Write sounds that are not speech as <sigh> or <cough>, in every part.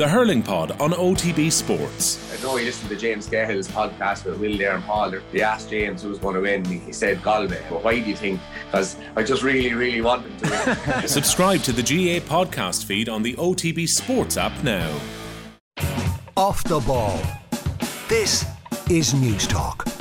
The Hurling Pod on OTB Sports. I know you listened to James Cahill's podcast with Will there and Paul. They asked James who was going to win. He said Galway. But why do you think? Because I just really, really want them to win. <laughs> Subscribe to the GAA podcast feed on the OTB Sports app now. Off the ball. This is Newstalk.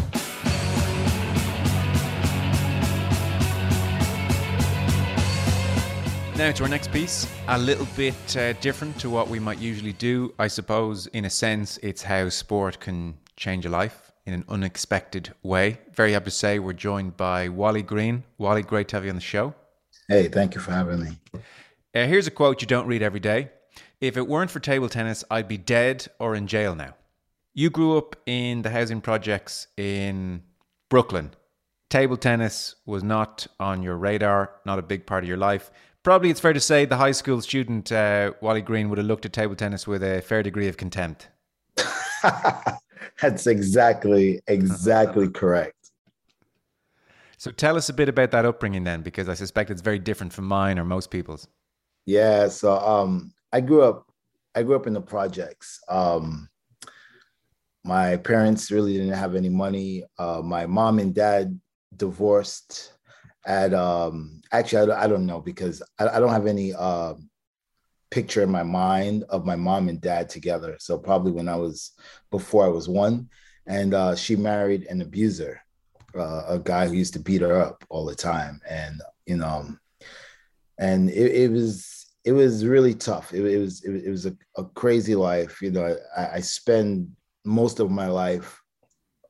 Now to our next piece, a little bit uh, different to what we might usually do. I suppose, in a sense, it's how sport can change a life in an unexpected way. Very happy to say we're joined by Wally Green. Wally, great to have you on the show. Hey, thank you for having me. Uh, here's a quote you don't read every day. If it weren't for table tennis, I'd be dead or in jail now. You grew up in the housing projects in Brooklyn. Table tennis was not on your radar, not a big part of your life probably it's fair to say the high school student uh, Wally Green would have looked at table tennis with a fair degree of contempt. <laughs> That's exactly exactly <laughs> correct. So tell us a bit about that upbringing then, because I suspect it's very different from mine or most people's. Yeah, so um, I grew up I grew up in the projects. Um, my parents really didn't have any money. Uh, my mom and dad divorced at um actually I don't, I don't know because I, I don't have any uh, picture in my mind of my mom and dad together. So probably when i was before i was one and uh, she married an abuser uh, a guy who used to beat her up all the time. And you know and it, it was it was really tough. It, it was it, it was a, a, crazy life. You know I, I spend most of my life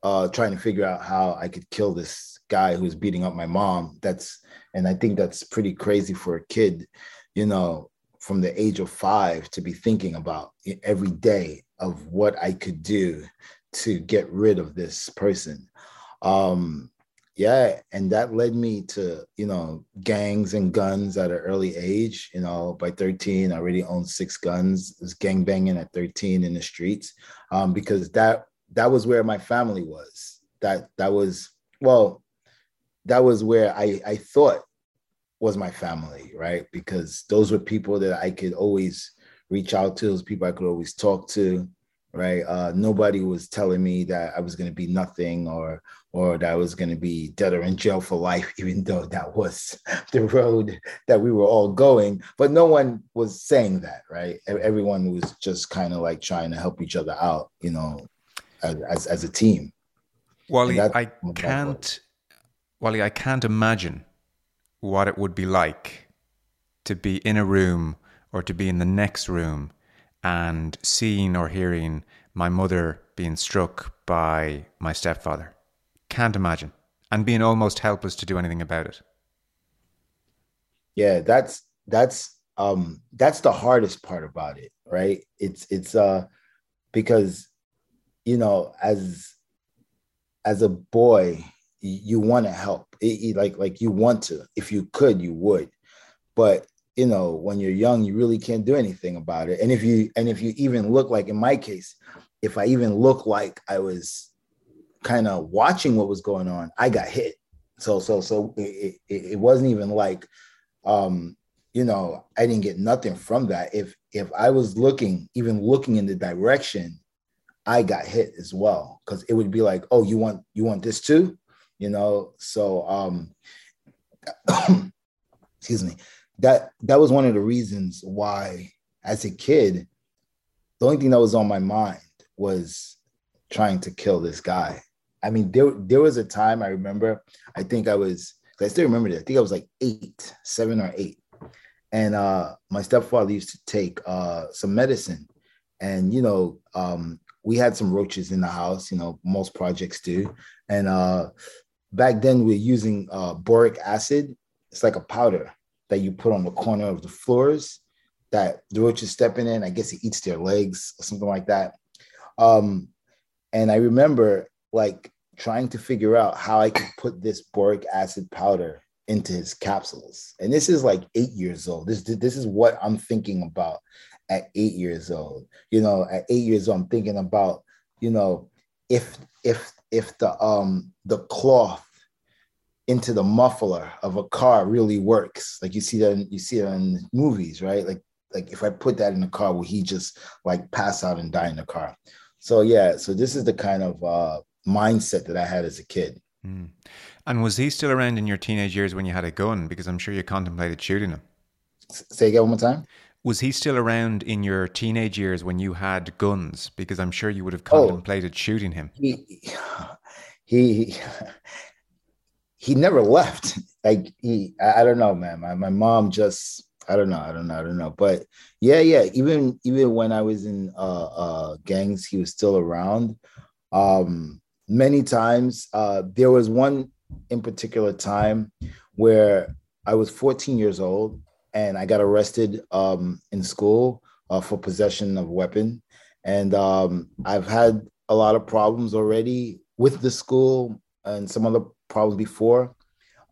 uh, trying to figure out how i could kill this guy who's beating up my mom. That's and I think that's pretty crazy for a kid, you know, from the age of five to be thinking about every day of what I could do to get rid of this person. Um, yeah, and that led me to, you know, gangs and guns at an early age. You know, by 13, I already owned six guns. was gang banging at 13 in the streets um, because that that was where my family was. That that was well, that was where I, I thought was my family, right? Because those were people that I could always reach out to, those people I could always talk to, right? Uh, nobody was telling me that I was going to be nothing or or that I was going to be dead or in jail for life, <laughs> even though that was <laughs> the road that we were all going. But no one was saying that, right? Everyone was just kind of like trying to help each other out, you know, as as a team. Wally, I can't Wally, I can't imagine what it would be like to be in a room or to be in the next room and seeing or hearing my mother being struck by my stepfather. Can't imagine. And being almost helpless to do anything about it. Yeah, that's that's um that's the hardest part about it, right? It's it's uh because you know, as as a boy, you want to help. It, it, like like you want to. If you could you would. But you know when you're young you really can't do anything about it. And if you and if you even look like in my case if i even look like i was kind of watching what was going on i got hit. So so so it, it, it wasn't even like um you know i didn't get nothing from that. If if i was looking even looking in the direction i got hit as well. Because it would be like oh you want you want this too you know? So um <coughs> excuse me. That that was one of the reasons why as a kid the only thing that was on my mind was trying to kill this guy. I mean there there was a time i remember i think i was i still remember that i think i was like eight seven or eight. And uh my stepfather used to take uh some medicine. And you know um we had some roaches in the house you know most projects do. And uh back then we are using uh, boric acid. It's like a powder that you put on the corner of the floors that the roach is stepping in. I guess it eats their legs or something like that. Um, and I remember like trying to figure out how I could put this boric acid powder into his capsules. And this is like eight years old. This this is what I'm thinking about at eight years old. You know, at eight years old, I'm thinking about you know if if if the um the cloth into the muffler of a car really works like you see that in, you see it in movies right like like if I put that in the car, will he just like pass out and die in the car? So yeah, so this is the kind of uh, mindset that I had as a kid. Mm. And was he still around in your teenage years when you had a gun? Because I'm sure you contemplated shooting him. Say again one more time. Was he still around in your teenage years when you had guns? Because I'm sure you would have oh. contemplated oh, shooting him. He, he, he never left. Like he, I, I don't know, man. My, my mom just, I don't know, I don't know, I don't know. But yeah, yeah. Even even when I was in uh, uh, gangs, he was still around. Um, many times, uh, there was one in particular time where I was 14 years old and I got arrested um, in school uh, for possession of weapon. And um, I've had a lot of problems already with the school and some other problems before.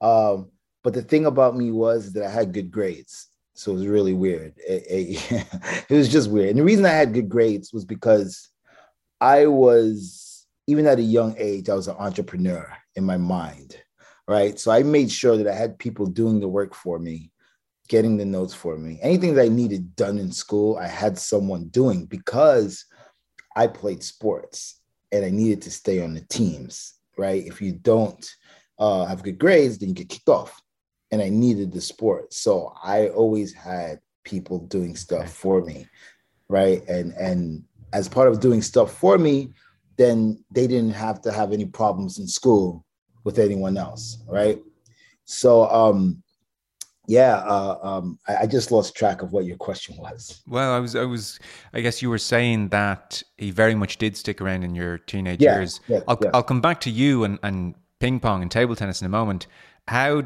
Um, but the thing about me was that I had good grades. So it was really weird. It, it, <laughs> it was just weird. And the reason I had good grades was because I was, even at a young age, I was an entrepreneur in my mind, right? So I made sure that I had people doing the work for me, getting the notes for me. Anything that I needed done in school, I had someone doing because I played sports and I needed to stay on the teams, right? If you don't, uh, have good grades, then you get kicked off. And I needed the sport. So I always had people doing stuff for me. Right. And and as part of doing stuff for me, then they didn't have to have any problems in school with anyone else. Right. So um yeah, uh, um, I, I, just lost track of what your question was. Well, I was, I was, I guess you were saying that he very much did stick around in your teenage yeah, years. Yeah, I'll, yeah. I'll come back to you and, and ping pong and table tennis in a moment. How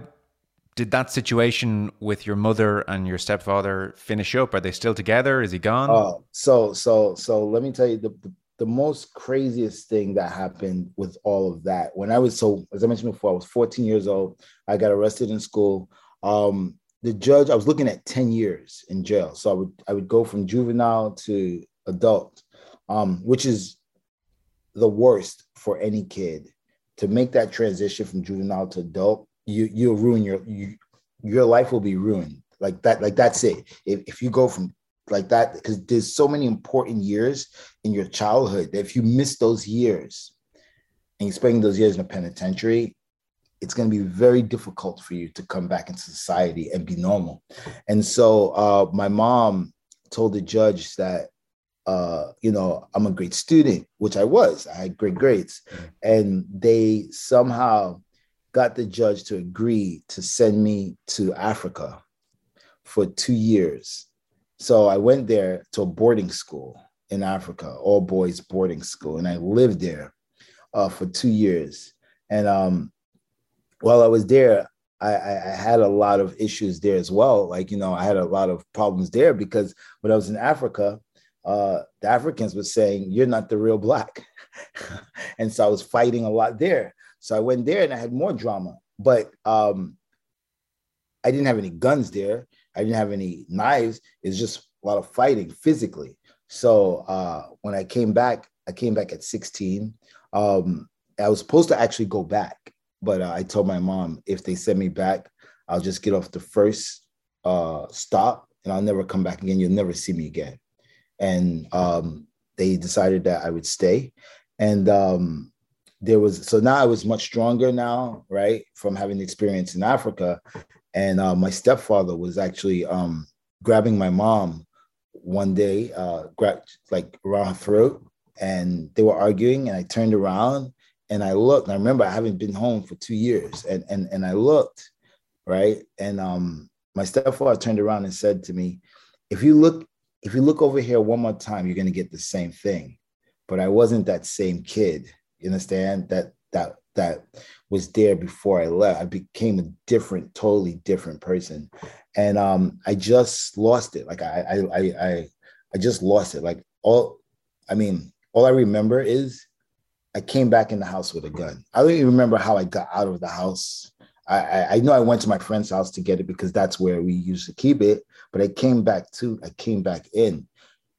did that situation with your mother and your stepfather finish up? Are they still together? Is he gone? Uh, so so so let me tell you the, the, the most craziest thing that happened with all of that. When I was so as I mentioned before, I was 14 years old. I got arrested in school. Um, the judge, I was looking at 10 years in jail. So I would I would go from juvenile to adult, um, which is the worst for any kid to make that transition from juvenile to adult, you you'll ruin your you, your life will be ruined. Like that, like that's it. If, if you go from like that, because there's so many important years in your childhood that if you miss those years and you spend those years in a penitentiary, it's going to be very difficult for you to come back into society and be normal. And so uh, my mom told the judge that uh, you know, I'm a great student, which I was. I had great grades. And they somehow got the judge to agree to send me to Africa for two years. So I went there to a boarding school in Africa, all boys boarding school, and I lived there uh, for two years. And um, while I was there, I, I, had a lot of issues there as well. Like, you know, I had a lot of problems there because when I was in Africa, uh, the Africans were saying, You're not the real black. <laughs> and so I was fighting a lot there. So I went there and I had more drama. But um, I didn't have any guns there. I didn't have any knives. It's just a lot of fighting physically. So uh, when I came back, I came back at 16. Um, I was supposed to actually go back, but uh, I told my mom if they send me back, I'll just get off the first uh, stop and I'll never come back again. You'll never see me again and um, they decided that I would stay. And um, there was so now I was much stronger now, right, from having experience in Africa. And uh, my stepfather was actually um, grabbing my mom one day, uh, grabbed like around her throat, and they were arguing. And I turned around and I looked. I remember I haven't been home for two years, and and and I looked, right, and um, my stepfather turned around and said to me, "If you look if you look over here one more time, you're to get the same thing. But I wasn't that same kid. You understand that that that was there before I left. I became a different, totally different person, and um, I just lost it. Like I, I, I, I, I just lost it. Like all, I mean, all I remember is I came back in the house with a gun. I don't even remember how I got out of the house. I, I know I went to my friend's house to get it because that's where we used to keep it. But I came back to, I came back in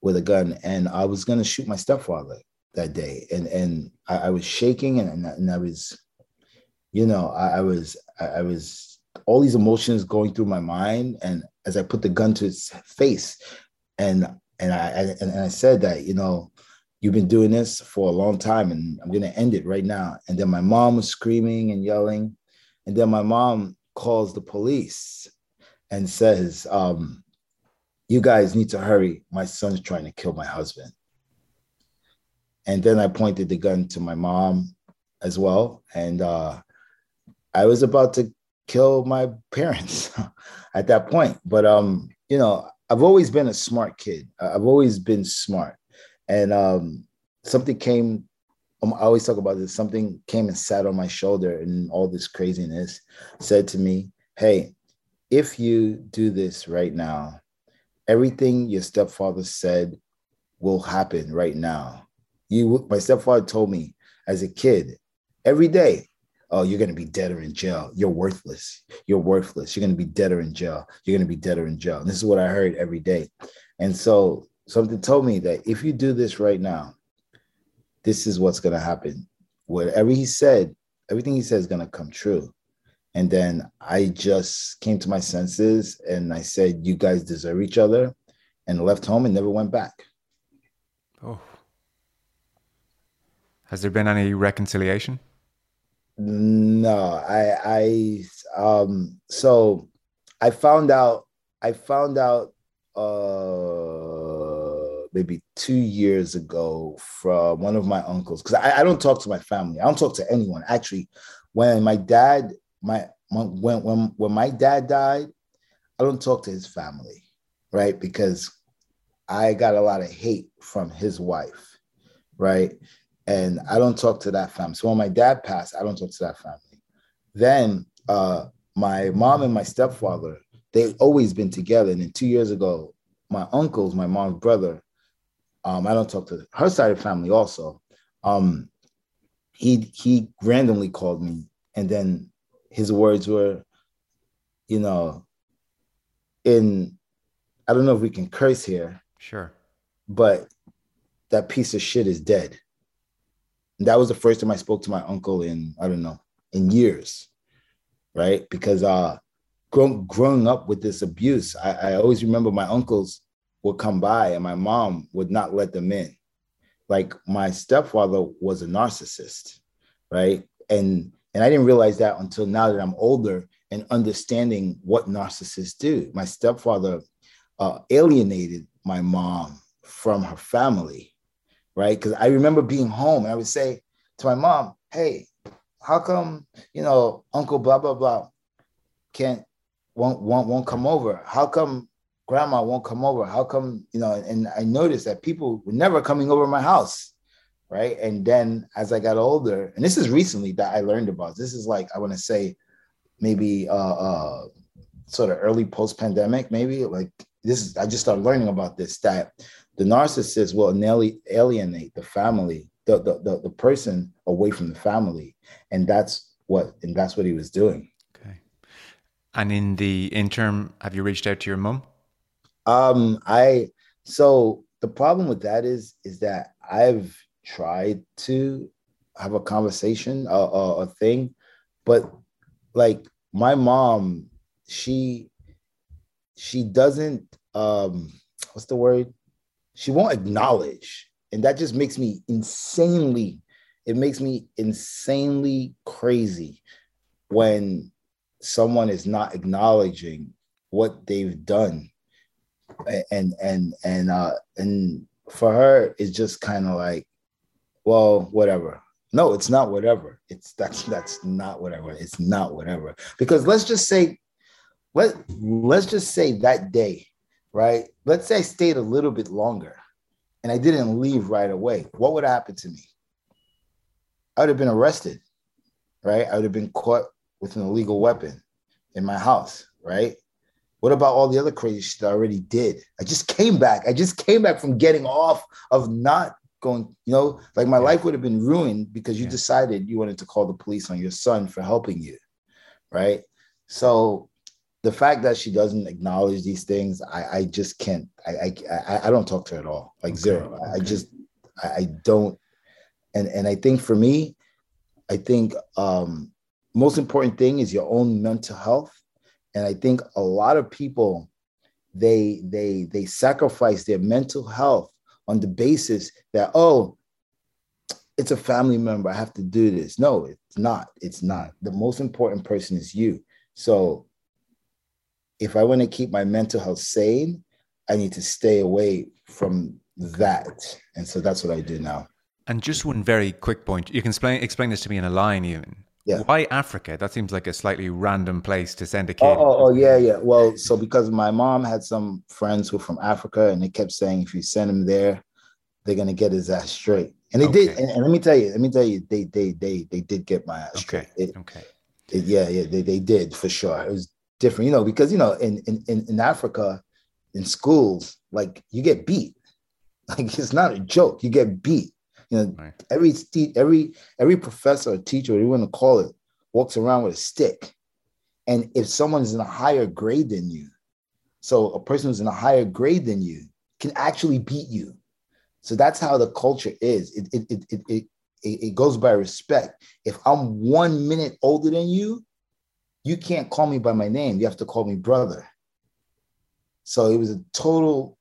with a gun and I was going to shoot my stepfather that day. And, and I, I was shaking and, and I was, you know, I, I was, I, I was all these emotions going through my mind. And as I put the gun to his face, and and I and, and I said that you know you've been doing this for a long time and I'm gonna end it right now. And then my mom was screaming and yelling, and then my mom calls the police and says, um, "You guys need to hurry. My son's trying to kill my husband." And then I pointed the gun to my mom as well, and uh, I was about to kill my parents <laughs> at that point. But um, you know, I've always been a smart kid. I've always been smart, and um, something came. Um, I always talk about this. Something came and sat on my shoulder, and all this craziness said to me, "Hey, if you do this right now, everything your stepfather said will happen right now." You, my stepfather told me as a kid, every day, oh, you're going to be dead or in jail. You're worthless. You're worthless. You're going to be dead or in jail. You're going to be dead or in jail. And this is what I heard every day. And so something told me that if you do this right now, this is what's going to happen. Whatever he said, everything he said is going to come true. And then I just came to my senses and I said, you guys deserve each other and left home and never went back. Oh. Has there been any reconciliation? No, I I um so I found out I found out uh maybe two years ago from one of my uncles because I, I don't talk to my family. I don't talk to anyone. Actually, when my dad my, when when when my dad died, I don't talk to his family, right? Because I got a lot of hate from his wife, right? and I don't talk to that family. So when my dad passed, I don't talk to that family. Then uh, my mom and my stepfather, they've always been together. And then two years ago, my uncles, my mom's brother, um, I don't talk to her side of family also. Um, he he randomly called me, and then his words were, you know, in I don't know if we can curse here. Sure. But that piece of shit is dead that was the first time I spoke to my uncle in I don't know in years, right? Because uh, growing growing up with this abuse, I, I always remember my uncles would come by and my mom would not let them in. Like my stepfather was a narcissist, right? And and I didn't realize that until now that I'm older and understanding what narcissists do. My stepfather uh, alienated my mom from her family right? Because I remember being home and I would say to my mom, hey, how come, you know, Uncle blah, blah, blah can't, won't, won't, won't come over? How come grandma won't come over? How come, you know, and I noticed that people were never coming over my house, right? And then as I got older, and this is recently that I learned about, this is like, I want to say maybe uh, uh, sort of early post-pandemic, maybe like this is, I just started learning about this, that the narcissist will alienate the family, the, the, the, the person away from the family. And that's what, and that's what he was doing. Okay. And in the interim, have you reached out to your mom? Um, I, so the problem with that is, is that I've tried to have a conversation, a, a, a thing, but like my mom, she, she doesn't, um, what's the word? she won't acknowledge. And that just makes me insanely, it makes me insanely crazy when someone is not acknowledging what they've done. And and and uh and for her it's just kind of like, well, whatever. No, it's not whatever. It's that's that's not whatever. It's not whatever. Because let's just say, let let's just say that day right? Let's say I stayed a little bit longer and I didn't leave right away. What would happen to me? I would have been arrested, right? I would have been caught with an illegal weapon in my house, right? What about all the other crazy shit I already did? I just came back. I just came back from getting off of not going, you know, like my life would have been ruined because you yeah. decided you wanted to call the police on your son for helping you, right? So the fact that she doesn't acknowledge these things, I, I just can't. I, I I don't talk to her at all, like okay. zero. Okay. I just I don't. And and I think for me, I think um, most important thing is your own mental health. And I think a lot of people they they they sacrifice their mental health on the basis that oh it's a family member i have to do this. No it's not. It's not. The most important person is you. So if i want to keep my mental health sane i need to stay away from that. And so that's what i do now. And just one very quick point. You can explain explain this to me in a line even yeah. Why Africa? That seems like a slightly random place to send a kid. Oh, oh, oh, yeah, yeah. Well, so because my mom had some friends who were from Africa, and they kept saying if you send him there, they're gonna get his ass straight. And they okay. did. And, and, let me tell you, let me tell you, they they they they did get my ass okay. straight. It, okay. It, yeah, yeah, they, they did for sure. It was different, you know, because you know, in in in Africa, in schools, like you get beat. <laughs> Like it's not a joke. You get beat. You know, right. every every every professor or teacher, whatever you want to call it, walks around with a stick. And if someone is in a higher grade than you, so a person who's in a higher grade than you can actually beat you. So that's how the culture is. It it it it it, it goes by respect. If I'm one minute older than you, you can't call me by my name. You have to call me brother. So it was a total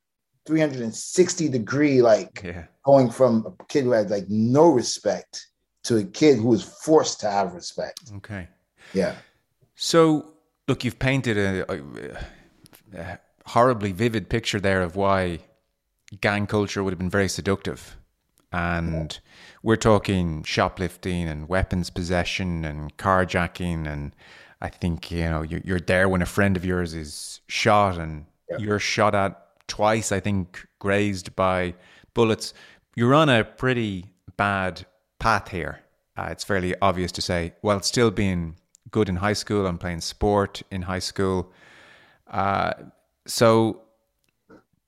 360 degree, like yeah. going from a kid who had like no respect to a kid who was forced to have respect. Okay. Yeah. So, look, you've painted a, a, a horribly vivid picture there of why gang culture would have been very seductive. And we're talking shoplifting and weapons possession and carjacking. And I think, you know, you're, you're there when a friend of yours is shot and you're shot at twice, I think, grazed by bullets. You're on a pretty bad path here. Uh, it's fairly obvious to say, while still being good in high school and playing sport in high school. Uh, so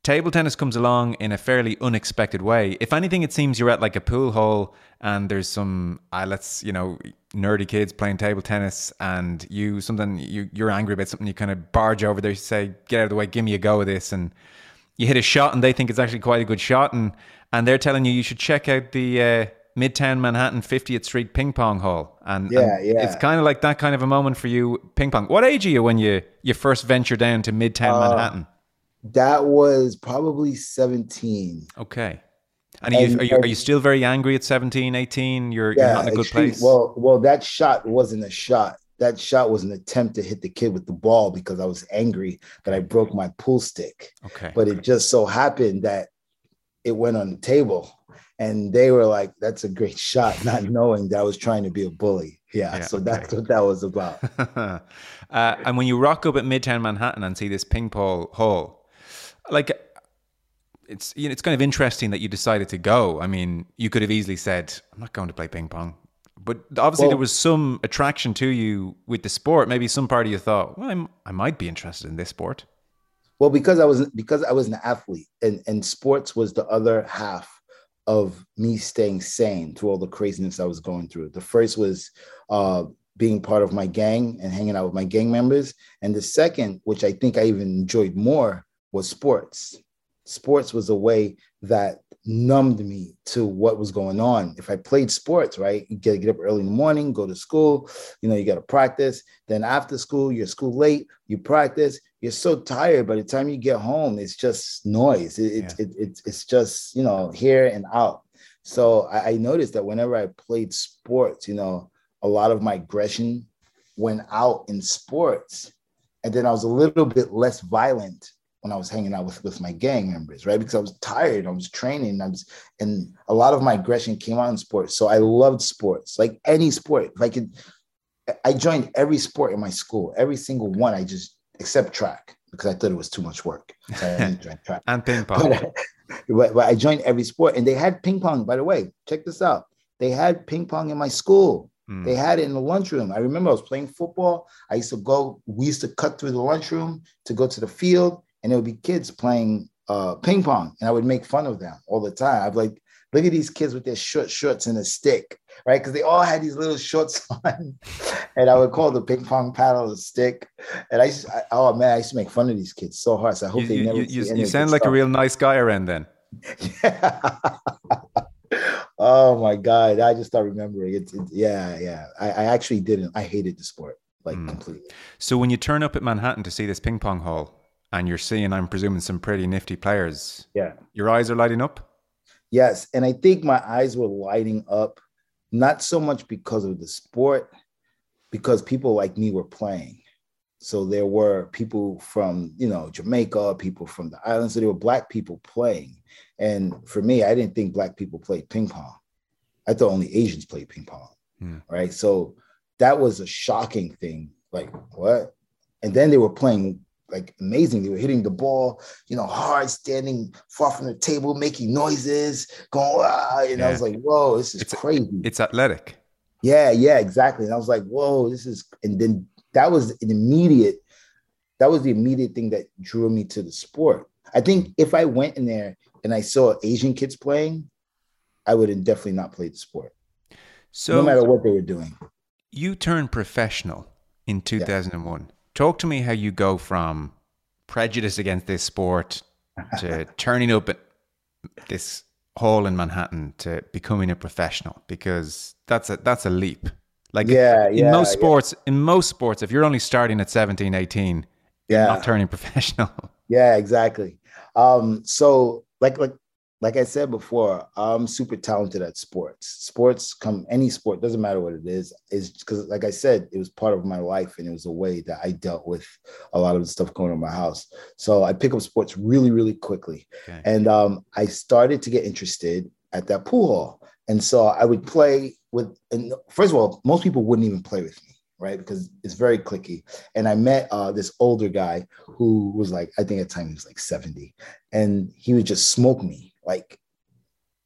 table tennis comes along in a fairly unexpected way. If anything, it seems you're at like a pool hall and there's some, uh, let's, you know, nerdy kids playing table tennis and you, something, you, you're angry about something, you kind of barge over there, you say, get out of the way, give me a go of this. And you hit a shot and they think it's actually quite a good shot. And, and they're telling you, you should check out the, uh, Midtown Manhattan 50th Street Ping Pong Hall. And, yeah, and yeah. it's kind of like that kind of a moment for you, ping pong. What age are you when you, you first venture down to Midtown uh, Manhattan? That was probably 17. Okay. And, and, are, you, are, you, are you still very angry at 17, 18? You're, yeah, you're not in a good extreme. place? Well, well, that shot wasn't a shot. That shot was an attempt to hit the kid with the ball because I was angry that I broke my pool stick. Okay. But it just so happened that it went on the table and they were like, "That's a great shot," <laughs> not knowing that I was trying to be a bully. Yeah, yeah so okay. that's what that was about. <laughs> uh, and when you rock up at Midtown Manhattan and see this ping pong hall, like it's you know it's kind of interesting that you decided to go. I mean, you could have easily said, "I'm not going to play ping pong." But obviously, well, there was some attraction to you with the sport. Maybe some part of you thought, "Well, I'm, I might be interested in this sport." Well, because I was because I was an athlete, and and sports was the other half of me staying sane through all the craziness I was going through. The first was uh, being part of my gang and hanging out with my gang members. And the second, which I think I even enjoyed more, was sports. Sports was a way that numbed me to what was going on. If I played sports, right, you get get up early in the morning, go to school, you know, you got to practice. Then after school, you're school late, you practice, you're so tired. By the time you get home, it's just noise. It, yeah. it, it, it's, it's just, you know, here and out. So I, I noticed that whenever I played sports, you know, a lot of my aggression went out in sports. And then I was a little bit less violent when I was hanging out with, with my gang members, right? Because I was tired, I was training, I was, and a lot of my aggression came out in sports. So I loved sports, like any sport. If I could, I joined every sport in my school, every single one. I just except track because I thought it was too much work. So I didn't join track. <laughs> and ping pong. But, but, but I joined every sport, and they had ping pong. By the way, check this out. They had ping pong in my school. Mm. They had it in the lunchroom. I remember I was playing football. I used to go, we used to cut through the lunchroom to go to the field and there would be kids playing uh, ping pong, and I would make fun of them all the time. I'd like, look at these kids with their short shorts and a stick, right? Because they all had these little shorts <laughs> on, and I would call the ping pong paddle a stick. And I, I, oh man, I used to make fun of these kids so hard. So I hope you, they you, never. You, you sound like stuff. a real nice guy around then. yeah. <laughs> oh my god, I just start remembering it. it yeah, yeah. I, I, actually didn't. I hated the sport like mm. completely. So when you turn up at Manhattan to see this ping pong hall, and you're seeing, I'm presuming, some pretty nifty players. Yeah. Your eyes are lighting up. Yes, and I think my eyes were lighting up, not so much because of the sport, because people like me were playing. So there were people from, you know, Jamaica, people from the islands. So there were black people playing. And for me, I didn't think black people played ping pong. I thought only Asians played ping pong. Hmm. Right. So that was a shocking thing. Like, what? And then they were playing like amazing. They were hitting the ball, you know, hard, standing far from the table, making noises, going, ah, and I was like, whoa, this is It's- crazy. It's athletic. Yeah, yeah, exactly. And I was like, whoa, this is, and then that was an immediate, that was the immediate thing that drew me to the sport. I think if I went in there and I saw Asian kids playing, I would have definitely not played the sport, So no matter what they were doing. you turned professional in 2001. Talk to me how you go from prejudice against this sport to <laughs> turning up at this hall in Manhattan to becoming a professional because that's a that's a leap. Like Yeah, in yeah, most yeah. sports, in most sports if you're only starting at 17, 18, you're Yeah. not turning <laughs> professional. Yeah, exactly. Um, so like like like I said before, I'm super talented at sports. Sports come any sport, doesn't matter what it is, is because like I said, it was part of my life and it was a way that I dealt with a lot of the stuff going on in my house. So I pick up sports really, really quickly. Okay. And um, I started to get interested at that pool hall. And so I would play with, and first of all, most people wouldn't even play with me, right? Because it's very clicky. And I met uh, this older guy who was like, I think at the time he was like 70, and he would just smoke me like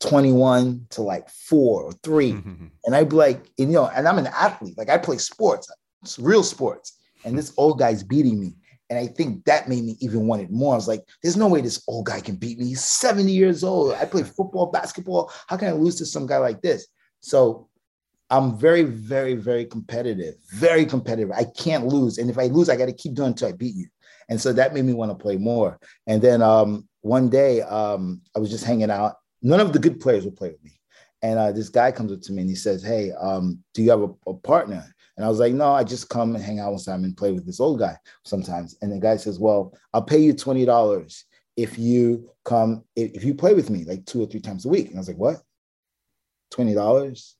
21 to like four or 3 <laughs> And I'd be like, and, you know, and I'm an athlete, like I play sports, it's real sports. And this old guy's beating me. And I think that made me even want it more. I was like, there's no way this old guy can beat me. He's 70 years old. I play football, basketball. How can I lose to some guy like this? So I'm very, very, very competitive, very competitive. I can't lose. And if I lose, I got to keep doing it until I beat you. And so that made me want to play more. And then um, one day um, I was just hanging out. None of the good players would play with me. And uh, this guy comes up to me and he says, Hey, um, do you have a, a partner? And I was like, No, I just come and hang out with Simon and play with this old guy sometimes. And the guy says, Well, I'll pay you $20 if you come, if, you play with me like two or three times a week. And I was like, What? $20?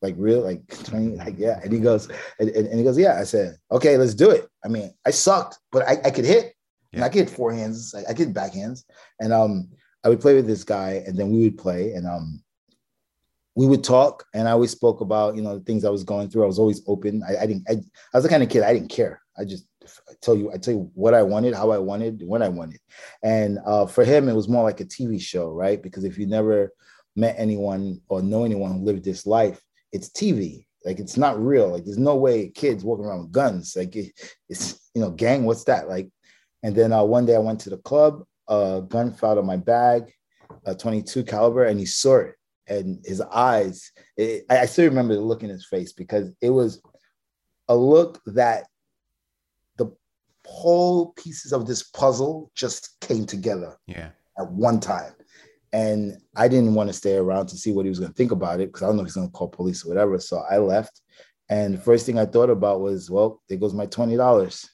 Like real, like <laughs> 20, like yeah. And he goes, and, and, and he goes, Yeah. I said, Okay, let's do it. I mean, I sucked, but I, I could hit. And I get forehands, I, I could backhands. And um, I would play with this guy, and then we would play, and um, we would talk. And I always spoke about you know the things I was going through. I was always open. I, I didn't. I, I was the kind of kid I didn't care. I just I tell you, I tell you what I wanted, how I wanted, when I wanted. And uh, for him, it was more like a TV show, right? Because if you never met anyone or know anyone who lived this life, it's TV. Like it's not real. Like there's no way kids walking around with guns. Like it, it's you know, gang. What's that like? And then uh, one day I went to the club. A gun fell out of my bag, a 22 caliber, and he saw it. And his eyes, it, I I still remember the look in his face because it was a look that the whole pieces of this puzzle just came together Yeah. at one time. And I didn't want to stay around to see what he was going to think about it because I don't know if he's going to call police or whatever. So I left. And the first thing I thought about was, well, there goes my $20.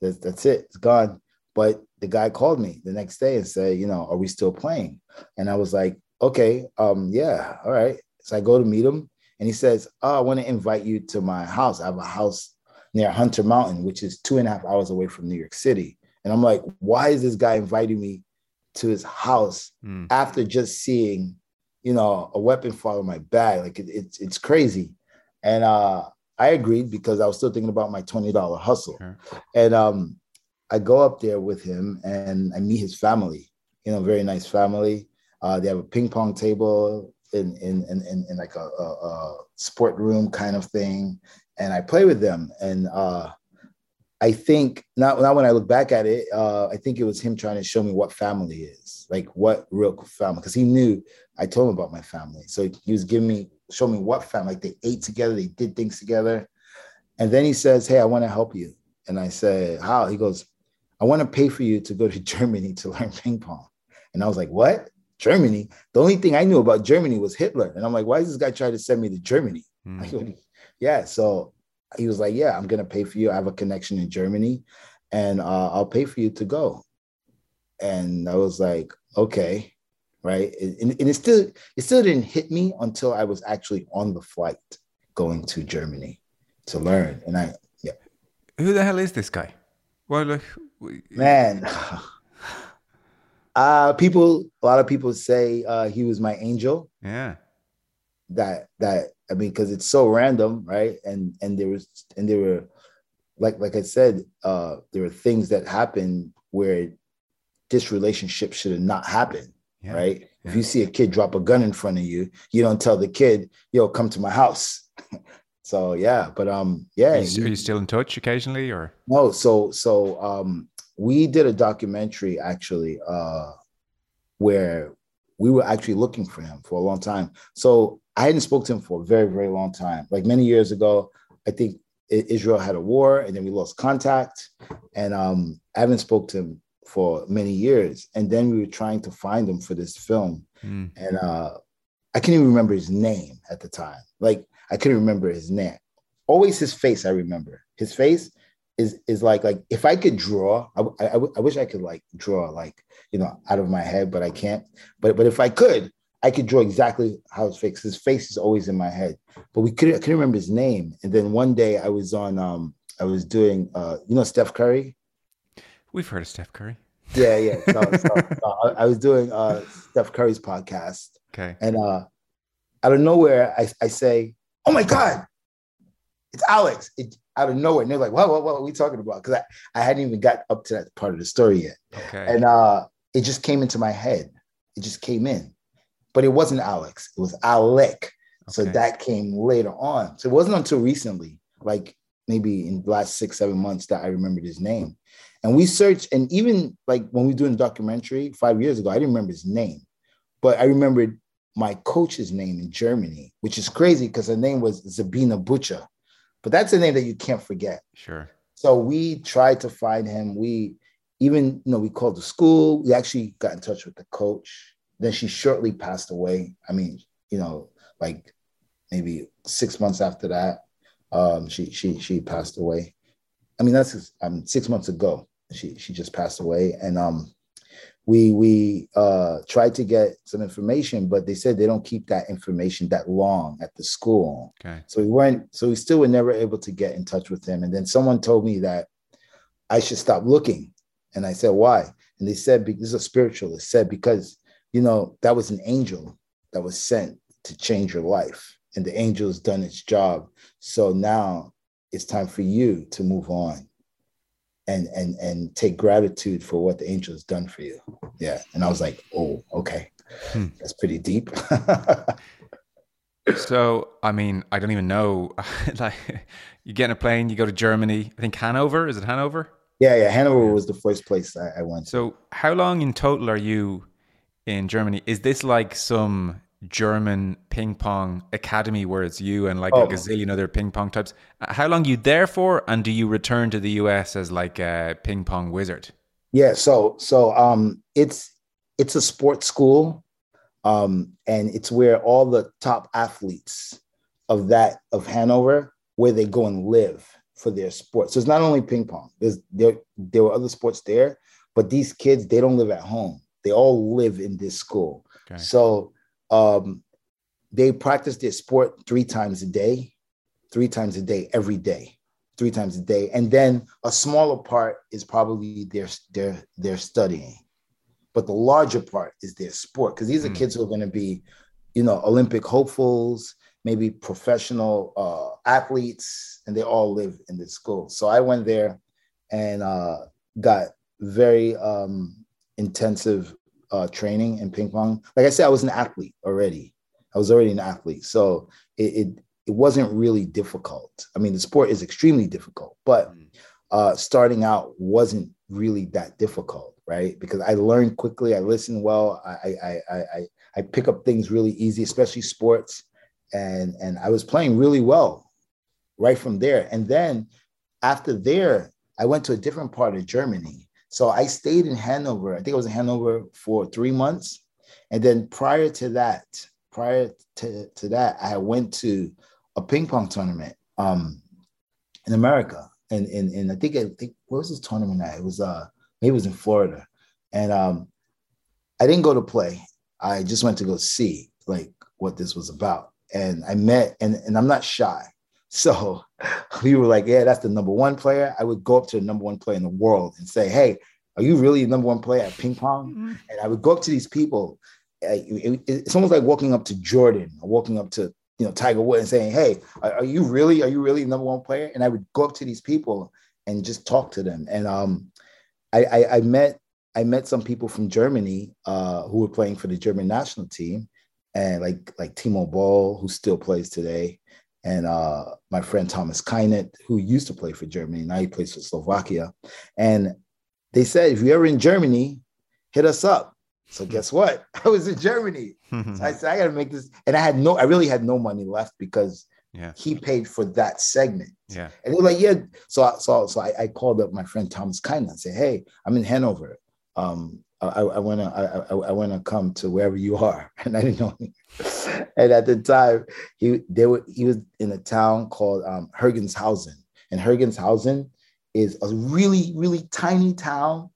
That's, that's it. It's gone. But the guy called me the next day and said, you know, are we still playing? And I was like, okay, um, yeah, all right. So I go to meet him and he says, oh, I want to invite you to my house. I have a house near Hunter Mountain, which is two and a half hours away from New York City. And I'm like, why is this guy inviting me to his house Mm. after just seeing, you know, a weapon fall in my bag? Like it, it's it's crazy. And uh, I agreed because I was still thinking about my twenty dollar hustle. Sure. And um, I go up there with him and I meet his family. You know, very nice family. Uh, they have a ping pong table in in in, in, in like a, a, a sport room kind of thing, and I play with them. And uh, I think not now when I look back at it, uh, I think it was him trying to show me what family is, like what real family, because he knew I told him about my family. So he was giving me, show me what family, like they ate together, they did things together. And then he says, Hey, I want to help you. And I said, How? He goes, I want to pay for you to go to <laughs> Germany to learn ping pong. And I was like, What? Germany? The only thing I knew about Germany was Hitler. And I'm like, Why is this guy trying to send me to Germany? Mm. Like, what do you- yeah. So he was like, Yeah, I'm going to pay for you. I have a connection in Germany and uh, I'll pay for you to go. and I was like, okay, right. And, and it still it still didn't hit me until I was actually on the flight going to Germany to learn. And I, yeah, Who the hell is this guy? Well, like, man. <laughs> Uh, people, a lot of people say uh, he was my angel. yeah, that that I mean, because it's so random, right? And and there was and there were like like I said, uh, there were things that happened where this relationship should have not happened, yeah. right? yeah. If you see a kid drop a gun in front of you, you don't tell the kid, "Yo, come to my house." <laughs> so yeah, but um, yeah, Are you, he- are you still in touch occasionally, or no, so so um we did a documentary actually uh where we were actually looking for him for a long time. So I hadn't spoke to him for a very, very long time. Like many years ago, I think Israel had a war and then we lost contact. And um I haven't spoke to him for many years. And then we were trying to find him for this film. Hmm. And uh I can't even remember his name at the time. Like I couldn't remember his name. Always his face, I remember. His face is is like like if I could draw, I, I, I wish I could like draw like you know out of my head, but I can't. But but if I could, I could draw exactly how his face. His face is always in my head, but we couldn't. I couldn't remember his name. And then one day I was on um I was doing uh you know Steph Curry. we've heard of Steph Curry. Yeah, yeah. So, so, <laughs> I was doing uh Steph Curry's podcast, Okay, and uh out of nowhere I I say, "Oh my God, it's Alex!" It, out of nowhere, and they're like, "What? What? What are we talking about?" Because I I hadn't even got up to that part of the story yet. okay, and uh it just came into my head it just came in but it wasn't alex it was alec so that came later on so it wasn't until recently like maybe in the last six seven months that i remembered his name and we searched and even like when we were doing the documentary five years ago i didn't remember his name but i remembered my coach's name in germany which is crazy because her name was zabina butcher but that's a name that you can't forget sure. so we tried to find him. We even, you know, we called the school. We actually got in touch with the coach. Then she shortly passed away. I mean, you know, like maybe six months after that, um, she she she passed away. I mean, that's um six months ago. She she just passed away, and um, we we uh tried to get some information, but they said they don't keep that information that long at the school. Okay, So we weren't, so we still were never able to get in touch with him. And then someone told me that I should stop looking. And I said, why? And they said, "Be- this is a spiritualist, said, because, you know, that was an angel that was sent to change your life. And the angel has done its job. So now it's time for you to move on and and and take gratitude for what the angel has done for you. Yeah. And I was like, oh, okay. Hmm. That's pretty deep. <laughs> so I mean, I don't even know. <laughs> like, you get in a plane, you go to Germany. I think Hanover. Is it Hanover? yeah, yeah. Hanover was the first place I, I went. So, how long in total are you in Germany? Is this like some German ping pong academy where it's you and like Oh. a gazillion other ping pong types? Uh, How long you there for? And do you return to the US as like a ping pong wizard? Yeah, so so um it's it's a sports school um and it's where all the top athletes of that of Hanover where they go and live for their sport. So it's not only ping pong. There's there there were other sports there, but these kids they don't live at home. They all live in this school. Okay. So um they practice their sport 3 times a day, 3 times a day every day three times a day. And then a smaller part is probably their their their studying but the larger part is their sport. Because these are Mm. kids who are going to be you know olympic hopefuls maybe professional uh, athletes and they all live in this school. So i went there and uh, got very um, intensive uh, training in ping pong like i said i was an athlete already i was already an athlete so it, it it wasn't really difficult. I mean, the sport is extremely difficult, but uh, starting out wasn't really that difficult, right? Because I learned quickly, I listened well, I I I I, I pick up things really easy, especially sports, and and I was playing really well right from there. And then after there, I went to a different part of Germany. So I stayed in Hanover. I think I was in Hanover for three months, and then prior to that, prior to, to that, I went to a ping pong tournament um, in America, and and and I think I think what was this tournament at? It was uh maybe it was in Florida, and um, I didn't go to play. I just went to go see like what this was about, and I met and and I'm not shy. So <laughs> we were like, yeah, that's the number one player. I would go up to the number one player in the world and say, hey, are you really the number one player at ping pong? Mm-hmm. And I would go up to these people. It's almost like walking up to Jordan or walking up to you know Tiger Woods and saying, "Hey, are, you really are you really the number one player?" And I would go up to these people and just talk to them. And um, I, I, I met I met some people from Germany uh, who were playing for the German national team, and like like Timo Boll, who still plays today, and uh, my friend Thomas Keinath, who used to play for Germany, now he plays for Slovakia. And they said, if you're ever in Germany, hit us up. So guess <laughs> what? <laughs> I was in Germany. <laughs> so I said, I got to make this. And I had no, I really had no money left because yeah. he paid for that segment. Yeah. And they were like, yeah. So, so, so I, I called up my friend Thomas Keinath and said, hey, I'm in Hanover. Um, I, I want to I, I, want to come to wherever you are, <laughs> and I didn't know. and at the time, he they were he was in a town called um, Höhr-Grenzhausen, and Höhr-Grenzhausen is a really really tiny town,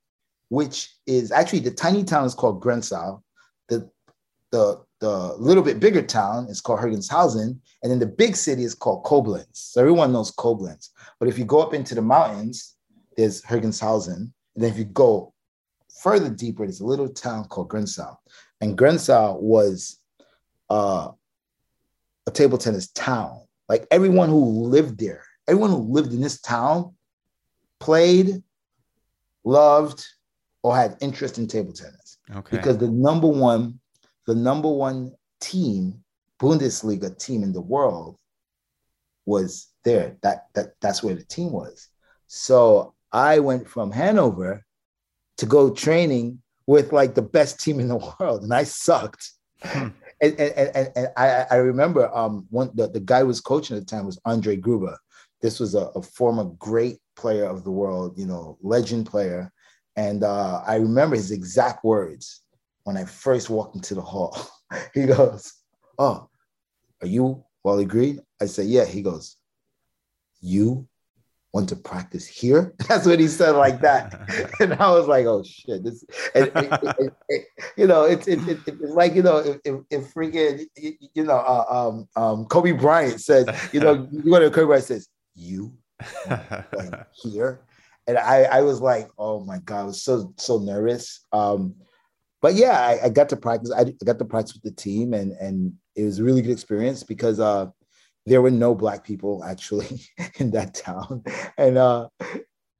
which is actually the tiny town is called Grenzau. The the the little bit bigger town is called Höhr-Grenzhausen, and then the big city is called Koblenz. So everyone knows Koblenz. But if you go up into the mountains, there's Höhr-Grenzhausen, and then if you go further deeper, there's a little town called Grenzau. And Grenzau was uh, a table tennis town. Like everyone who lived there, everyone who lived in this town played, loved, or had interest in table tennis. Okay. Because the number one, the number one team, Bundesliga team in the world was there. That that that's where the team was. So I went from Hanover to go training with like the best team in the <laughs> world, and I sucked. Hmm. And, and, and, and I, I remember um one the, the guy who was coaching at the time was Andre Grubba. This was a, a former great player of the world, you know, legend player. And uh, I remember his exact words when I first walked into the hall. <laughs> he goes, "Oh, are you Wally Green?" I said, "Yeah." He goes, "You want to practice here? <laughs> That's what he said like that. <laughs> and I was like, oh shit. This, and, you know, it's it, it, it's like, you know, if, if, if freaking, you know, uh, um, um, Kobe Bryant says, you know, <laughs> you go to Kobe Bryant says, you here. And I, I was like, oh my God, I was so, so nervous. Um, but yeah, I, I got to practice. I, I got to practice with the team and, and it was a really good experience because, uh, there were no black people actually <laughs> in that town and uh,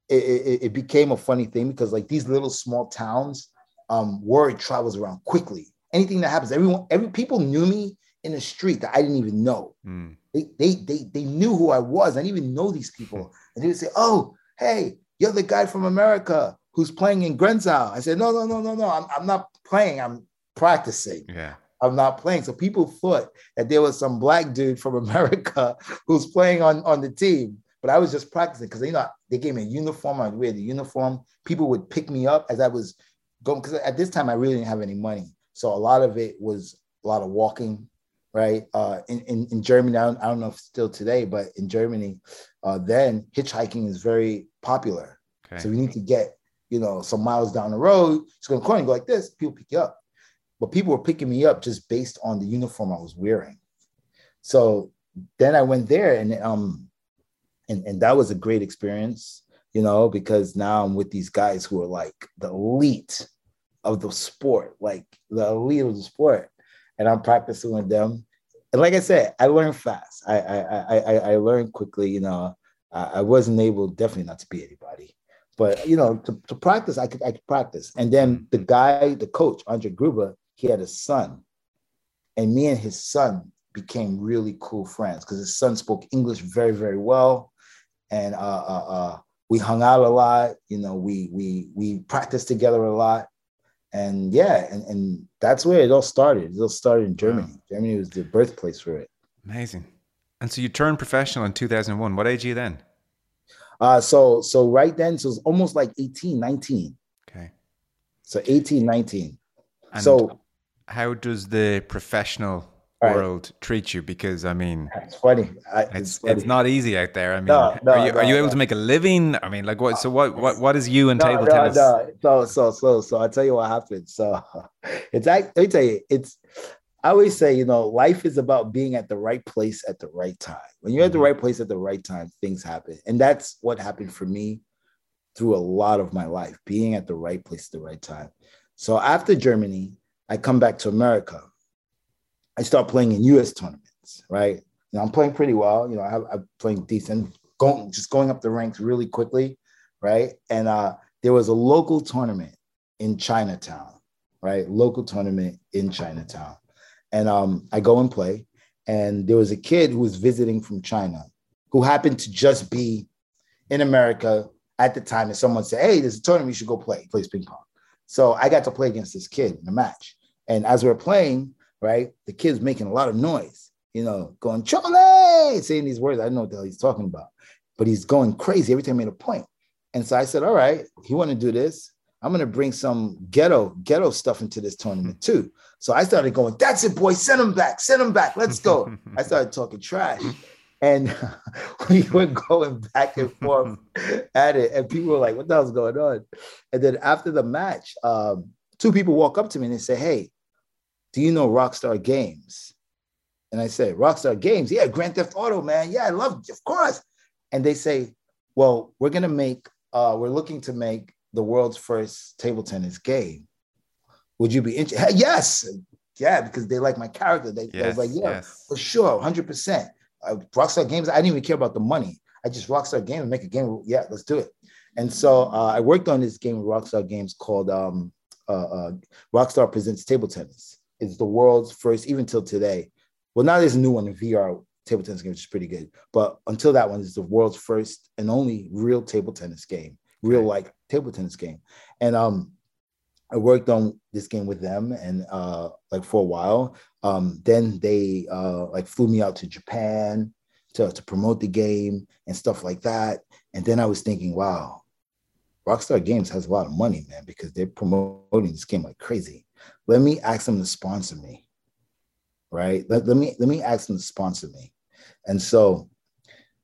it, it, it, became a funny thing because like these little small towns um, word travels around quickly anything that happens everyone every people knew me in the street that i didn't even know mm. they, they they they knew who i was i didn't even know these people <laughs> and they would say oh hey you're the guy from america who's playing in Grenzau. I said, no, no, no, no, no. I'm, I'm not playing. I'm practicing. Yeah. I'm not playing. So people thought that there was some black dude from <laughs> America who's playing on, on the team. But I was just practicing because you know they gave me a uniform. I'd wear the uniform. People would pick me up as I was going because at this time I really didn't have any money. So a lot of it was a lot of walking, right? Uh, in, in, in Germany, I don't, I don't know if still today, but in Germany, uh, then hitchhiking is very popular. Okay. So we need to get, you know, some miles down the road. It's going to corner, go like this, people pick you up but people were picking me up just based on the uniform I was wearing. So then I went there and um and, and that was a great experience, you know, because now I'm with these guys who are like the elite of the sport, like the elite of the sport. And I'm practicing with them. And like I said, I learned fast. I I I I learned quickly, you know. I wasn't able definitely not to be anybody. But you know, to, to practice, I could I could practice. And then the guy, the coach, Andre Grubba, he had a son. And me and his son became really cool friends because his son spoke English very, very well. And uh, uh, uh, we hung out a lot. You know, we we we practiced together a lot. And yeah, and, and that's where it all started. It all started in Germany. Wow. Germany was the birthplace for it. Amazing. And so you turned professional in 2001. What age are you then? Uh, so so right then, so it was almost like 18, 19. Okay. So 18, 19. And so how does the professional Right. world treat you? Because I mean, It's funny. I, it's funny. it's not easy out there. I mean, No, no, are you are no, you able no. to make a living? I mean, like what? So what what what is you and no, table no, tennis? no. So, so, so, so I'll tell you what happened. So <laughs> it's act- let me tell you, it's I always say, you know, life is about being at the right place at the right time. When you're at the Mhm. right place at the right time, things happen. And that's what happened for me through a lot of my life, being at the right place at the right time. So after Germany, I come back to America. I start playing in US tournaments, right? You know, I'm playing pretty well. You know, I, I'm playing decent, going just going up the ranks really quickly, right? And uh, there was a local tournament in Chinatown, right? Local tournament in Chinatown, and um, I go and play. And there was a kid who was visiting from China, who happened to just be in America at the time. And someone said, "Hey, there's a tournament. You should go play." He plays ping pong. So I got to play against this kid in a match. And as we are playing, right, the kid's making a lot of noise, you know, going Charlie, saying these words. I don't know what the hell he's talking about, but he's going crazy every time he made a point. And so I said, all right, you want to do this? I'm going to bring some ghetto, ghetto stuff into this tournament too. So I started going, that's it, boy, send him back, send him back, let's go. I <laughs> started talking trash. And <laughs> we were going back and forth at it. And people were like, what the hell's going on? And then after the match, um, two people walk up to me and they say, Hey, do you know Rockstar Games? And I said, Rockstar Games? Yeah, Grand Theft Auto, man. Yeah, I love of course. And they say, Well, we're gonna make, uh, we're looking to make the world's first table tennis game. Would you be interested? Yes. Yeah, because they like my character. They, they was like, yeah, yes. for sure, 100%. Uh, Rockstar Games, I didn't even care about the money. I just Rockstar Games and make a game. Yeah, let's do it. And so uh, I worked on this game with Rockstar Games called um, uh, uh, Rockstar Presents Table Tennis. It's the world's first, even till today. Well, now there's a new one in VR table tennis game, which is pretty good. But until that one, it's the world's first and only real table tennis game, real like table tennis game. And um, I worked on this game with them and uh, like for a while. Um, then they uh, like flew me out to Japan to, to promote the game and stuff like that. And then I was thinking, wow, Rockstar Games has a lot of money, man, because they're promoting this game like crazy. Let me ask them to sponsor me. Right. Let, let me let me ask them to sponsor me. And so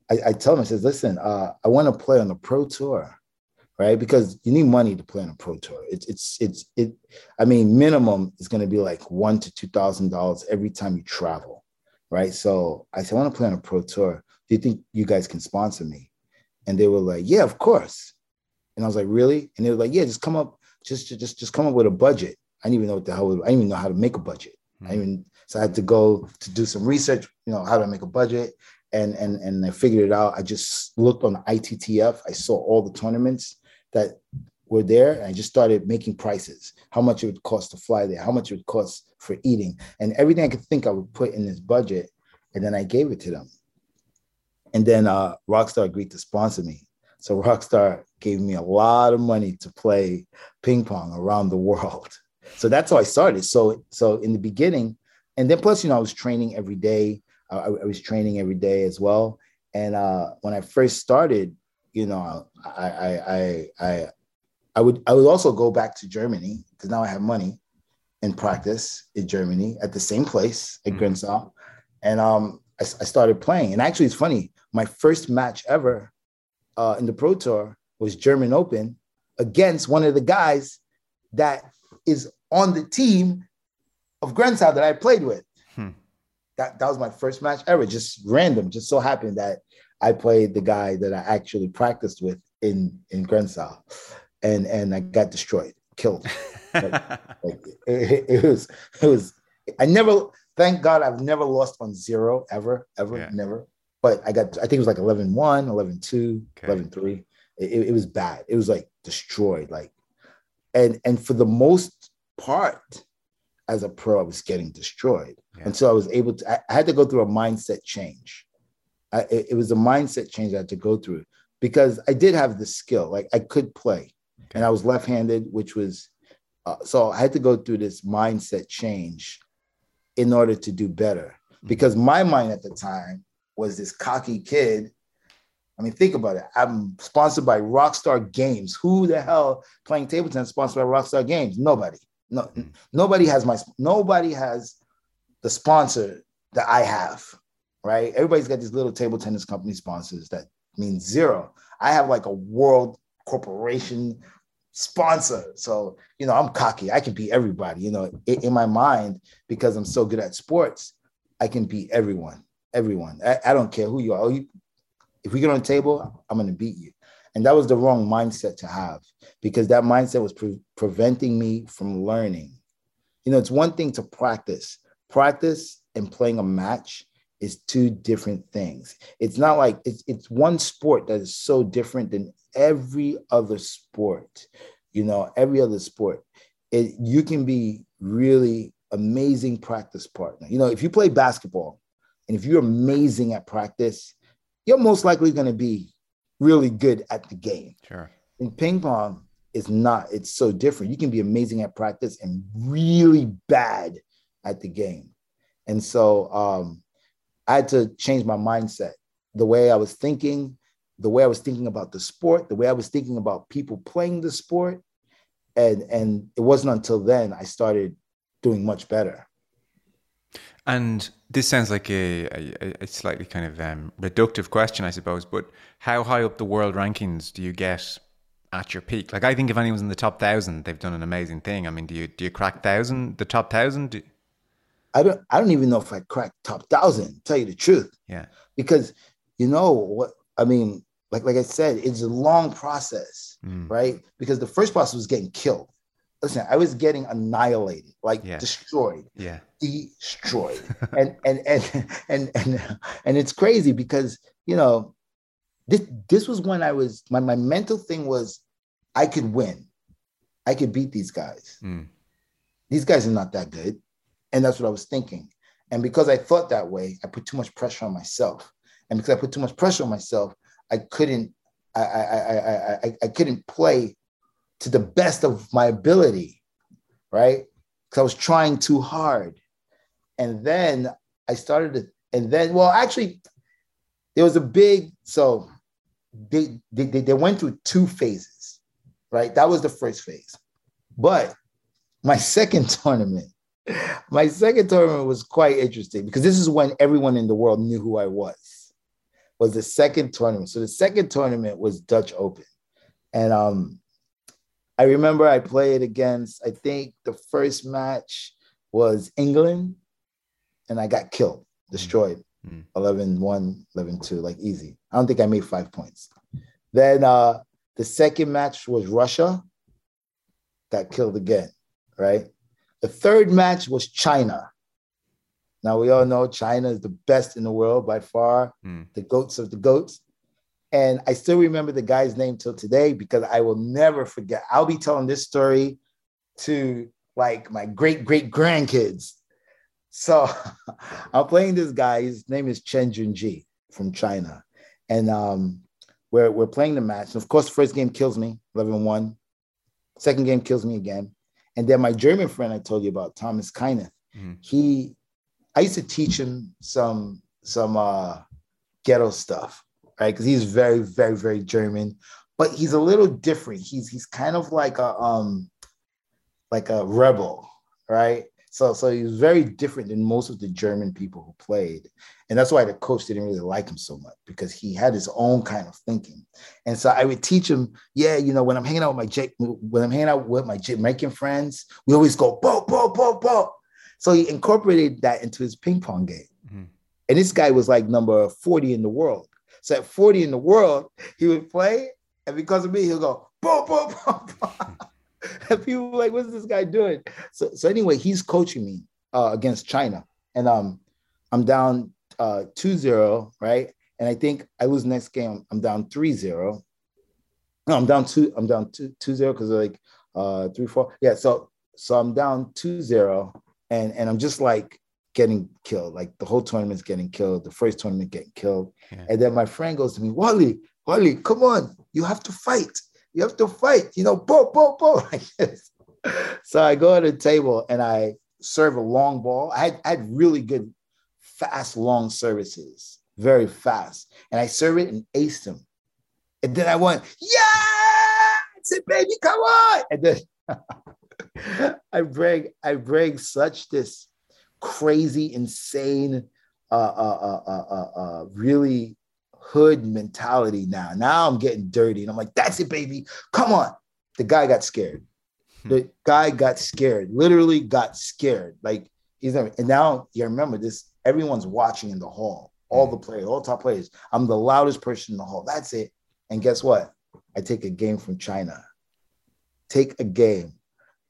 I, I tell them, I says, listen, uh, I want to play on the pro tour right? Because you need money to play on a pro tour. It's it's it's it. I mean, minimum is going to be like one to two thousand dollars every time you travel, right? So I said, I want to play on a pro tour. Do you think you guys can sponsor me? And they were like, Yeah, of course. And I was like, Really? And they were like, Yeah, just come up, just just just come up with a budget. I didn't even know what the hell. I didn't even know how to make a budget. I didn't even so I had to go to do some research. You know, how to make a budget. And, and, and I figured it out. I just looked on the ITTF. I saw all the tournaments that were there and I just started making prices, how much it would cost to fly there, how much it would cost for eating, and everything I could think I would put in this budget. And then I gave it to them. And then uh, Rockstar agreed to sponsor me. So Rockstar gave me a lot of money to play ping pong around the world. <laughs> So that's how I started. So so in the beginning, and then plus, you know, I was training every day. I, I was training every day as well. And uh, when I first started, you know, I I I I I would I would also go back to Germany because now I have money and practice in Germany at the same place at Mhm. Grenzau. And um I, I started playing. And actually it's funny, my first match ever uh, in the Pro Tour was German Open against one of the guys that is on the team of Grenzau that I played with. Hmm. That, that was my first match ever, just random, just so happened that I played the guy that I actually practiced with in in Grenzau, and and I got destroyed, killed. <laughs> Like it, it was it was. I never. Thank God, I've never lost on zero ever, ever, Yeah. never. But I got. I think it was like 11-1, 11-2, Okay. 11-3. It, it, it was bad. It was like destroyed. Like, and and for the most part, as a pro, I was getting destroyed Yeah. so I was able to. I, I had to go through a mindset change. I, it, it was a mindset change I had to go through because I did have the skill. Like I could play, and I was left-handed, which was uh, so I had to go through this mindset change in order to do better. Because my mind at the time was this cocky kid. I mean, think about it. I'm sponsored by Rockstar Games. Who the hell playing table tennis sponsored by Rockstar Games? Nobody. No, hmm. nobody has my nobody has the sponsor that I have, right? Everybody's got these little table tennis company sponsors that means zero. I have like a world corporation sponsor. So, you know, I'm cocky. I can beat everybody, you know, in, in my mind, because I'm so good at sports, I can beat everyone, everyone. I, I don't care who you are. Oh, you, if we get on the table, I'm going to beat you. And that was the wrong mindset to have because that mindset was pre- preventing me from learning. You know, it's one thing to practice. Practice and playing a match is two different things. It's not like it's it's one sport that is so different than every other sport. You know, every other sport. It, you can be really amazing practice partner. You know, if you play basketball and if you're amazing at practice, you're most likely going to be really good at the game. Sure. In ping pong, it's not, it's so different. You can be amazing at practice and really bad at the game. And so um, I had to change my mindset, the way I was thinking, the way I was thinking about the sport, the way I was thinking about people playing the sport. And, and it wasn't until then I started doing much better. And this sounds like a, a, a slightly kind of um, reductive question, I suppose, but how high up the world rankings do you get at your peak? Like, I think if anyone's in the top thousand, they've done an amazing thing. I mean, do you do you crack thousand, the top thousand? Do... I don't. I don't even know if I crack top thousand. Tell you the truth. Yeah. Because you know what I mean. Like like I said, it's a long process, mm. right? Because the first process was getting killed listen, I was getting annihilated, like yeah. destroyed. Yeah. Destroyed. and, and and and and and it's crazy because, you know, this this was when I was my, my mental thing was I could win. I could beat these guys. Mm. These guys are not that good. And that's what I was thinking. And because I thought that way, I put too much pressure on myself. And because I put too much pressure on myself, I couldn't I I I I, I couldn't play to the best of my ability, right? Because I was trying too hard. And then I started to, and then, well, actually, there was a big, so they, they, they went through two phases, right? That was the first phase. But my <laughs> second tournament, my second tournament was quite interesting because this is when everyone in the world knew who I was. Was the second tournament. So the second tournament was Dutch Open. And um I remember I played against, I think the first match was England, and I got killed, destroyed. Mm. 11 1, 11 2, like easy. I don't think I made five points. Then uh, the second match was Russia, got killed again, right? The third match was China. Now we all know China is the best in the world by far, mm. the goats of the goats. And I still remember the guy's name till today because I will never forget. I'll be telling this story to like my great great grandkids. So <laughs> I'm playing this guy. His name is Chen Junji from China. And um, we're, we're playing the match. And of course, the first game kills me 11 1. Second game kills me again. And then my German friend I told you about, Thomas Keinath, mm-hmm. he, I used to teach him some, some uh, ghetto stuff right? Because he's very, very, very German, but he's a little different. He's he's kind of like a um like a rebel, right? So so he's very different than most of the German people who played. And that's why the coach didn't really like him so much because he had his own kind of thinking. And so I would teach him, yeah, you know, when I'm hanging out with my Jake, when I'm hanging out with my Jamaican friends, we always go bo bo bo bo. So he incorporated that into his ping pong game. Mm-hmm. And this guy was like number 40 in the world. So at 40 in the world, he would play, and because of me, he'll go, boom, boom, boom, boom. <laughs> <laughs> and people were like, what's this guy doing? So, so anyway, he's coaching me uh, against China. And um, I'm down uh, 2-0, right? And I think I lose next game, I'm down 3-0. No, I'm down two, I'm down 2 2-0 because like uh three, four. Yeah, so so I'm down 2-0 and and I'm just like getting killed. Like the whole tournament's getting killed. The first tournament getting killed. Yeah. And then my friend goes to me, Wally, Wally, come on, you have to fight. You have to fight. You know, bo, bo, bo. so I go to the table and I serve a long ball. I had, I had really good, fast, long services, very fast. And I serve it and aced him. And then I went, yeah, it's it, baby, come on. And then <laughs> I bring, I bring such this crazy, insane, uh, uh, uh, uh, uh, uh, really hood mentality now. Now I'm getting dirty, and I'm like, "That's it, baby. Come on." The guy got scared. Hmm. The guy got scared. Literally got scared. Like he's never. And now you remember this. Everyone's watching in the hall. All the hmm. players, all top players. I'm the loudest person in the hall. That's it. And guess what? I take a game from China. Take a game,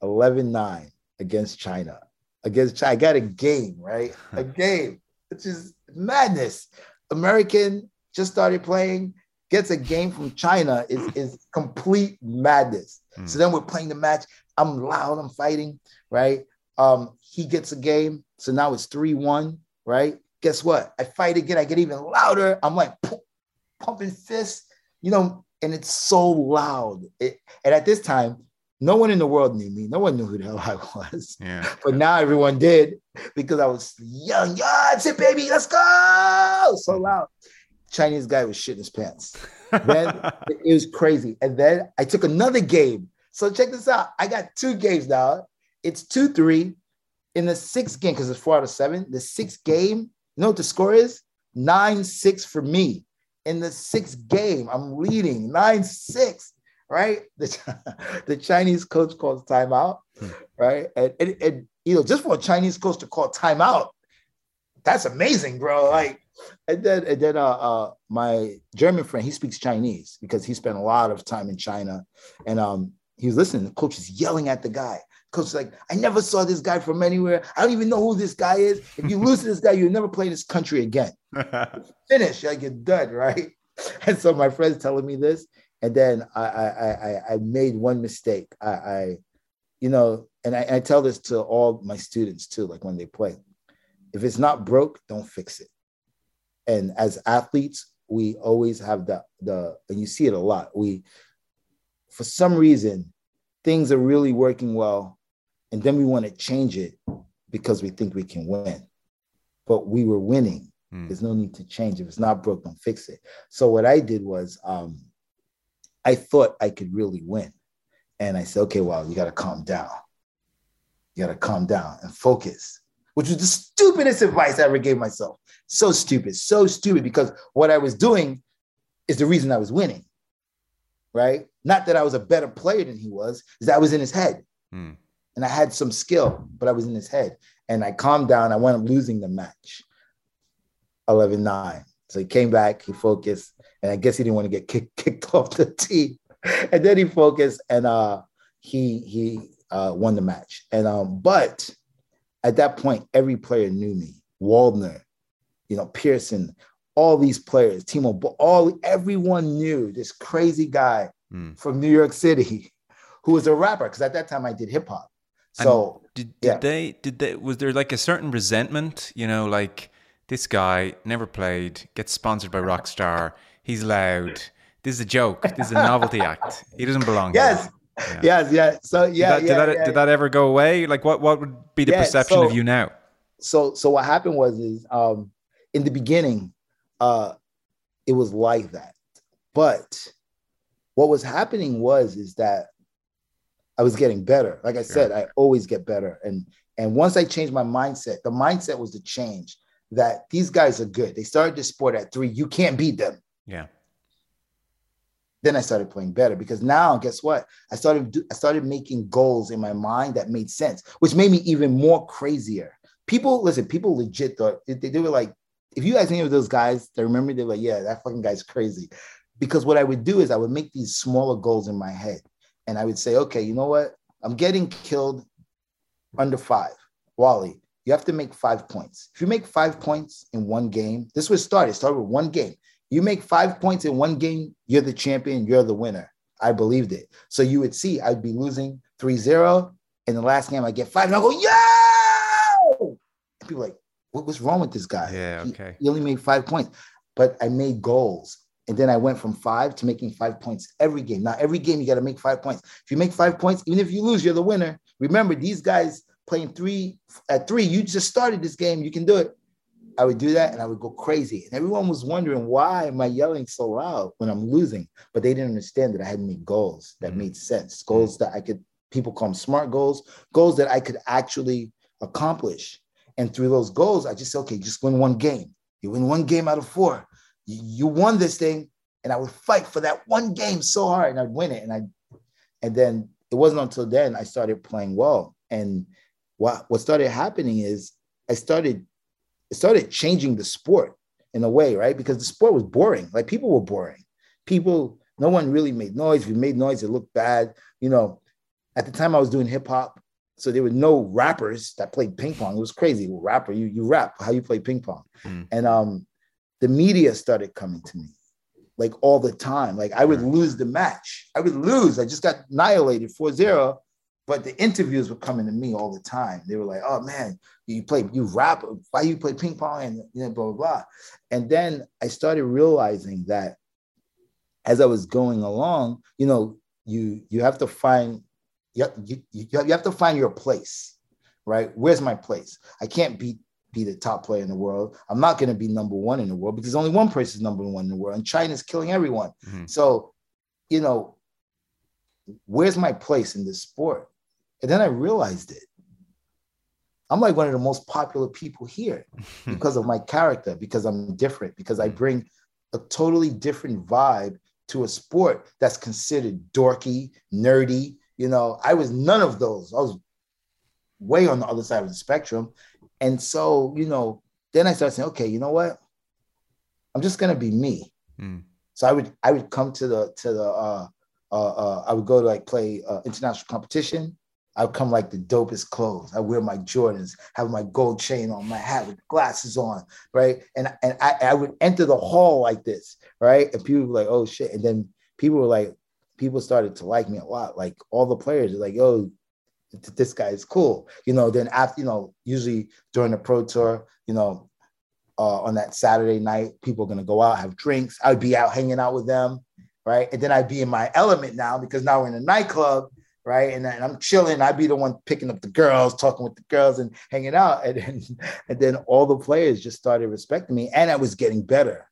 11-9 against China. Against China. I got a game, right? <laughs> A game. Which is madness. American just started playing, gets a game from China is, is complete madness. Hmm. So then we're playing the match. I'm loud, I'm fighting, right? Um, he gets a game. So now it's 3-1, right? Guess what? I fight again, I get even louder. I'm like pu- pumping fists, you know, and it's so loud. It, and at this time, no one in the world knew me. No one knew who the hell I was. Yeah. <laughs> But now everyone did because I was young. Yeah, that's it, baby. Let's go. So loud. Chinese guy was shitting his pants. <laughs> Then it was crazy. And then I took another game. So check this out. I got two games now. It's 2 3. In the sixth game, because it's four out of seven, the sixth game, you know what the score is? 9 6 for me. In the sixth game, I'm leading 9 6, right? <laughs> The, the Chinese coach calls timeout, hmm. right? And, and, and, you know, just for a Chinese coach to call timeout, that's amazing, bro. Like, and then and then uh, uh my German friend, he speaks Chinese because he spent a lot of time in China, and um he was listening. The coach is yelling at the guy. Coach is like, I never saw this guy from anywhere. I don't even know who this guy is. If you lose to this guy, you'll never play this country again. <laughs> Finish, like you're done, right? <laughs> And so my friend's telling me this, and then I I I, I made one mistake. I, I you know, and I, I tell this to all my students too, like when they play. If it's not broke, don't fix it. And as athletes, we always have the the and you see it a lot. We for some reason things are really working well and then we want to change it because we think we can win. But we were winning. Hmm. There's no need to change. If it's not broke, don't fix it. So what I did was um I thought I could really win. And I said, okay, well, you got to calm down. You got to calm down and focus, which was the stupidest advice I ever gave myself. So stupid, so stupid, because what I was doing is the reason I was winning, right? Not that I was a better player than he was, is that I was in his head Hmm. and I had some skill, but I was in his head. And I calmed down. I wound up losing the match 11 9. So he came back, he focused, and I guess he didn't want to get kicked, <laughs> kicked off the team. And then he focused and uh, he he uh, won the match. And um, but at that point, every player knew me. Waldner, you know, Persson, all these players, Timo, Bo- all everyone knew this crazy guy Hmm. from New York City <laughs> who was a rapper. Because at that time I did hip hop. So Did, did yeah. they did they was there like a certain resentment, you know, like this guy never played, gets sponsored by Rockstar, he's loud. This is a joke. This is a novelty act. He doesn't belong. here. Yes, Yeah. <laughs> yes, yeah. So Did yeah, that, yeah, did, that, yeah, did that ever go away? Like what what would be the perception so- of you now? so so what happened was is um in the beginning uh it was like that but what was happening was is that i was getting better like i said i always get better and and once i changed my mindset the mindset was to change that these guys are good they started this sport at three you can't beat them Yeah. Then I started playing better because now, guess what? I started I started making goals in my mind that made sense, which made me even more crazier. People listen, people legit thought they, they were like, if you guys any of those guys, they remember they're like, yeah, that fucking guy's crazy. Because what I would do is I would make these smaller goals in my head, and I would say, okay, you know what? I'm getting killed under five. Wally, you have to make five points. If you make five points in one game, this was started. Started with one game. You make five points in one game, you're the champion, you're the winner. I believed it. So you would see I'd be losing 3-0. In the last game, I get five, and I go, yo! And people are like, what was wrong with this guy? Yeah, He- okay. He, only made five points. But I made goals. And then I went from five to making five points every game. Now, every game you got to make five points. If you make five points, even if you lose, you're the winner. Remember, these guys playing three at three, you just started this game, you can do it. I would do that and I would go crazy. And everyone was wondering why am I yelling so loud when I'm losing? But they didn't understand that I had made goals that Mhm. made sense, goals that I could people call them smart goals, goals that I could actually accomplish. And through those goals, I just said, okay, just win one game. You win one game out of four. You, you won this thing, and I would fight for that one game so hard, and I'd win it. And I, and then it wasn't until then I started playing well. And what what started happening is I started it started changing the sport in a way, right? Because the sport was boring. Like people were boring. People, no one really made noise. If you made noise, it looked bad. You know, at the time I was doing hip hop, so there were no rappers that played ping pong. It was crazy. Well, rapper, you you rap, how you play ping pong. Mm. And um the media started coming to me like all the time. Like I would lose the match. I would lose. I just got annihilated 4-0. But the interviews were coming to me all the time. They were like, "Oh man, you play, you rap. Why you play ping pong and you know, blah blah blah." And then I started realizing that as I was going along, you know, you you have to find you, you, you have to find your place, right? Where's my place? I can't be be the top player in the world. I'm not going to be number one in the world because only one person is number one in the world, and China's killing everyone. Mm-hmm. So, you know, where's my place in this sport? And then I realized it. I'm like one of the most popular people here <laughs> because of my character, because I'm different, because I mm-hmm. bring a totally different vibe to a sport that's considered dorky, nerdy. You know, I was none of those. I was way on the other side of the spectrum. And so, you know, then I started saying, okay, you know what? I'm just gonna be me. Mm. So I would I would come to the to the uh, uh, uh I would go to like play uh, international competition. I come like the dopest clothes. I wear my Jordans, have my gold chain on, my hat with glasses on, right? And and I, I would enter the hall like this, right? And people were like, oh shit. And then people were like, people started to like me a lot. Like all the players are like, yo, this guy is cool. You know, then after, you know, usually during the pro tour, you know, uh, on that Saturday night, people are gonna go out, have drinks. I'd be out hanging out with them, right? And then I'd be in my element now because now we're in a nightclub, right? And, then I'm chilling. I'd be the one picking up the girls, talking with the girls, and hanging out. And then, <laughs> and then all the players just started respecting me, and I was getting better,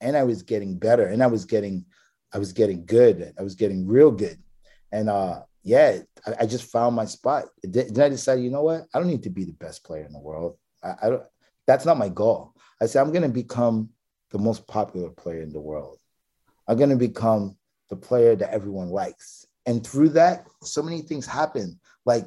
and I was getting better, and I was getting, I was getting good. I was getting real good, and uh, yeah, I, I, just found my spot. Then I decided, you know what? I don't need to be the best player in the world. I, I don't. That's not my goal. I said I'm going to become the most popular player in the world. I'm going to become the player that everyone likes. And through that, so many things happen. Like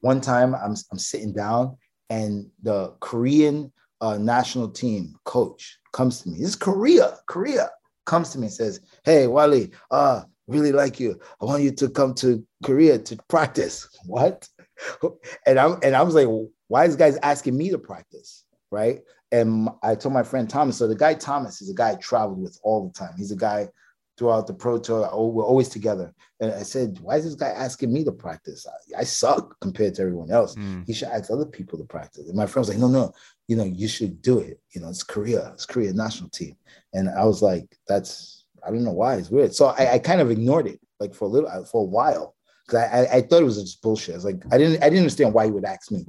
one time, I'm I'm sitting down, and the Korean uh, national team coach comes to me. This is Korea. Korea comes to me and says, "Hey, Wally, uh, really like you. I want you to come to Korea to practice. <laughs> What? And I'm and I was like, why is guys asking me to practice? Right. And I told my friend Thomas. So the guy Thomas is a guy I traveled with all the time. He's a guy throughout the pro tour. Oh, we're always together. And I said, why is this guy asking me to practice? I, I suck compared to everyone else. Mm. He should ask other people to practice. And my friend was like, no, no, you know, you should do it. You know, it's Korea, it's Korea national team. And I was like, that's I don't know why it's weird. So I, I kind of ignored it like for a little uh, for a while because I, I, I thought it was just bullshit. I was like I didn't I didn't understand why he would ask me,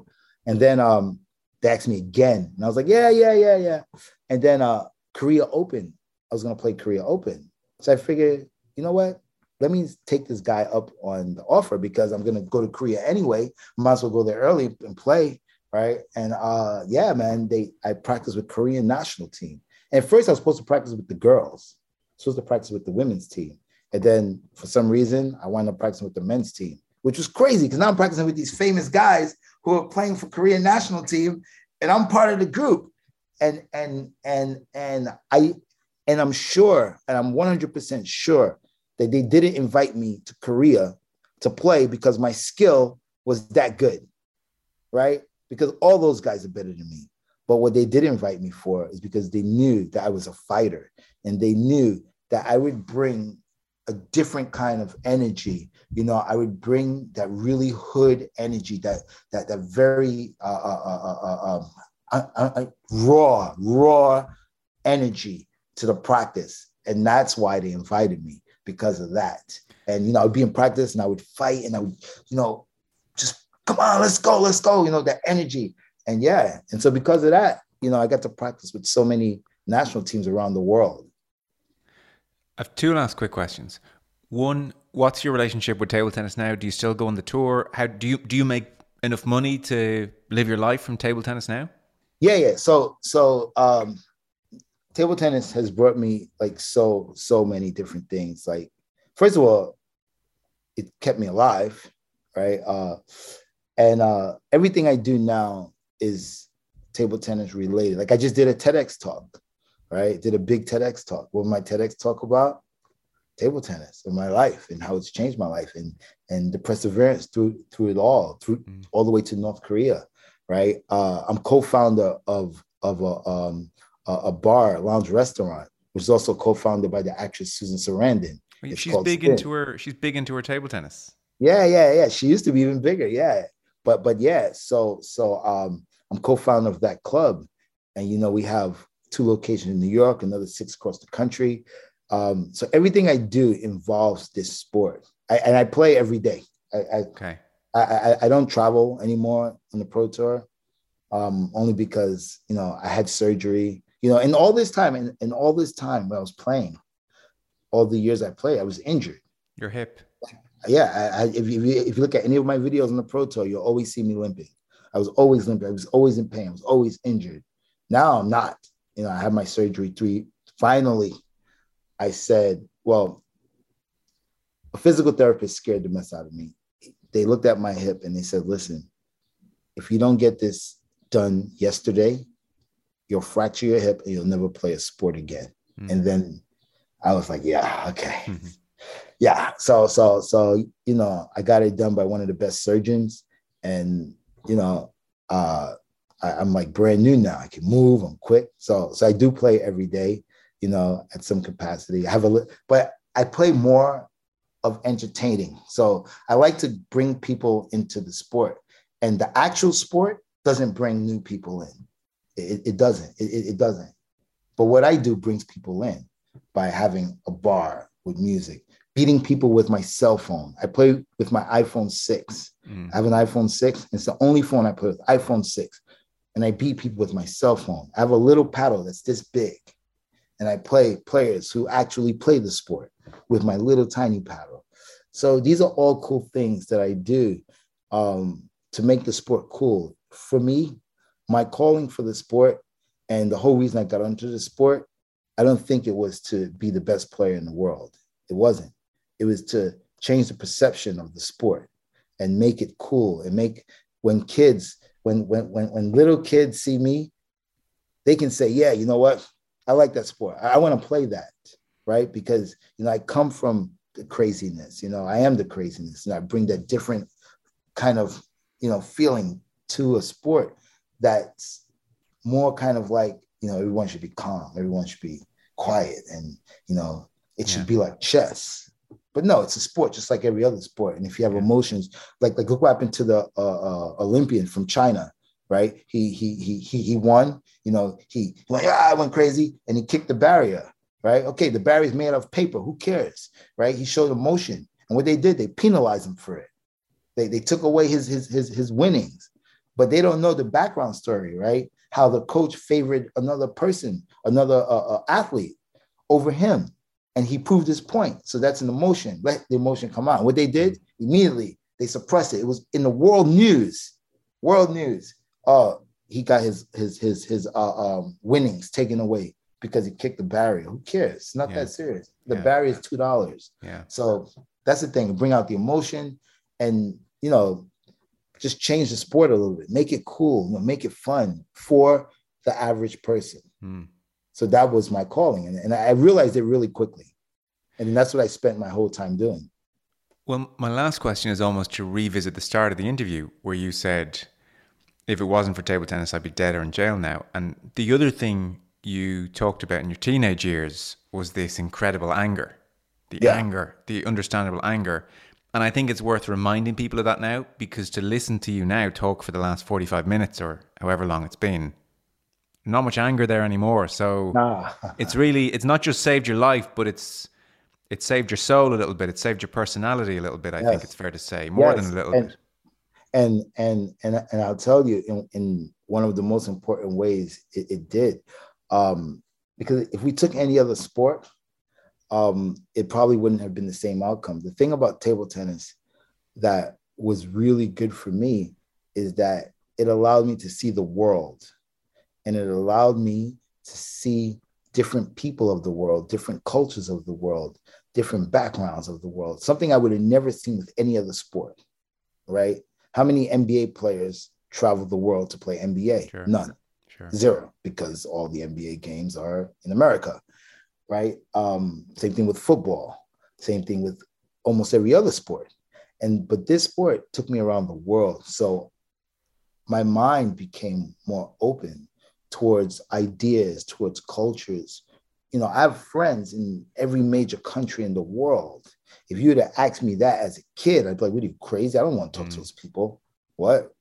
and then um they asked me again, and I was like yeah yeah yeah yeah, and then uh Korea Open I was gonna play Korea Open, so I figured you know what let me take this guy up on the offer because I'm gonna go to Korea anyway. Might as well go there early and play, right? And uh, yeah, man, they I practiced with Korean national team. And first, I was supposed to practice with the girls, supposed to practice with the women's team. And then for some reason, I wound up practicing with the men's team, which was crazy because now I'm practicing with these famous guys who are playing for Korean national team, and I'm part of the group. And and and and I and I'm sure, and I'm 100% sure that they didn't invite me to Korea to play because my skill was that good, right? Because all those guys are better than me. But what they did invite me for is because they knew that I was a fighter and they knew that I would bring a different kind of energy. You know, I would bring that really hood energy, that that that very uh, uh, uh, raw, raw energy to the practice, and that's why they invited me because of that. And you know, I'd be in practice and I would fight, and I would, you know, just come on, let's go, let's go. You know, that energy, and yeah, and so because of that, you know, I got to practice with so many national teams around the world I have two last quick questions. One, what's your relationship with table tennis now? Do you still go on the tour? How do you do you make enough money to live your life from table tennis now? Yeah, yeah. So so um table tennis has brought me like so so many different things. Like first of all, it kept me alive, right? Uh and uh everything I do now is table tennis related. Like I just did a TEDx talk, right? Did a big TEDx talk. What my TEDx talk about? Table tennis and my life and how it's changed my life and and the perseverance through through it all, through mm. all the way to North Korea, right? Uh, I'm co-founder of of a um, a bar, lounge restaurant, which is also co-founded by the actress Susan Sarandon. she's big Spin. into her. She's big into her table tennis. Yeah, yeah, yeah. She used to be even bigger. Yeah, but but yeah. So so um, I'm co-founder of that club, and you know we have two locations in New York, another six across the country. Um, so everything I do involves this sport, I, and I play every day. I, I okay. I, I, I don't travel anymore on the pro tour, um, only because you know I had surgery you know, and all this time, and, and all this time when I was playing, all the years I played, I was injured. Your hip. Yeah, I, I, if, you, if you look at any of my videos on the Pro Tour, you'll always see me limping. I was always limping. I was always in pain. I was always injured. Now I'm not. You know, I had my surgery three. Finally, I said, well, a physical therapist scared the mess out of me. They looked at my hip and they said, listen, if you don't get this done yesterday, you'll fracture your hip and you'll never play a sport again. Mm-hmm. And then I was like, yeah, okay. Mm-hmm. <laughs> Yeah. So, so, so, you know, I got it done by one of the best surgeons. And, you know, uh, I, I'm like brand new now. I can move, I'm quick. So, so I do play every day, you know, at some capacity. I have a, but I play more of entertaining. So I like to bring people into the sport. And the actual sport doesn't bring new people in. It, it doesn't. It, it doesn't. But what I do brings people in by having a bar with music, beating people with my cell phone. I play with my iPhone 6. Mm. I have an iPhone 6. It's the only phone I play with, iPhone 6. And I beat people with my cell phone. I have a little paddle that's this big. And I play players who actually play the sport with my little tiny paddle. So these are all cool things that I do um, to make the sport cool. For me, my calling for the sport and the whole reason I got into the sport, I don't think it was to be the best player in the world. It wasn't. It was to change the perception of the sport and make it cool and make when kids, when when when when little kids see me, they can say, yeah, you know what? I like that sport. I, I want to play that, right? Because you know, I come from the craziness, you know, I am the craziness, and I bring that different kind of you know feeling to a sport that's more kind of like you know everyone should be calm everyone should be quiet and you know it should be like chess. But no it's a sport just like every other sport and if you have yeah. emotions like like look what happened to the uh, uh, olympian from china right? He he he he, he won you know he, he went ah, I went crazy and he kicked the barrier right? Okay the barrier is made of paper who cares right? He showed emotion and what they did they penalized him for it. They, they took away his his his, his winnings but they don't know the background story, right? How the coach favored another person, another uh, uh, athlete over him, and he proved his point. So that's an emotion. Let the emotion come out. What they did immediately, they suppressed it. It was in the world news. World news. Uh, he got his his his his uh, um, winnings taken away because he kicked the barrier. Who cares? It's not yeah. that serious. The yeah. barrier is two dollars. Yeah. So that's the thing. Bring out the emotion, and you know, just change the sport a little bit, make it cool, you know, make it fun for the average person. Mm. So that was my calling. And, and I realized it really quickly. And that's what I spent my whole time doing. Well, my last question is almost to revisit the start of the interview where you said, if it wasn't for table tennis, I'd be dead or in jail now. And the other thing you talked about in your teenage years was this incredible anger, the yeah. anger, the understandable anger and I think it's worth reminding people of that now because to listen to you now talk for the last 45 minutes or however long it's been, not much anger there anymore. So nah. <laughs> it's really, it's not just saved your life, but it's, it saved your soul a little bit. It saved your personality a little bit. I yes. think it's fair to say more yes. than a little and, bit. And, and, and, and I'll tell you in, in one of the most important ways it, it did. Um, because if we took any other sport, um, it probably wouldn't have been the same outcome. The thing about table tennis that was really good for me is that it allowed me to see the world and it allowed me to see different people of the world, different cultures of the world, different backgrounds of the world, something I would have never seen with any other sport, right? How many NBA players travel the world to play NBA? Sure. None. Sure. Zero, because all the NBA games are in America, right? Um, same thing with football, same thing with almost every other sport. And but this sport took me around the world. So my mind became more open towards ideas, towards cultures. You know, I have friends in every major country in the world. If you would have asked me that as a kid, I'd be like, "What are you crazy? I don't want to talk to those people. What?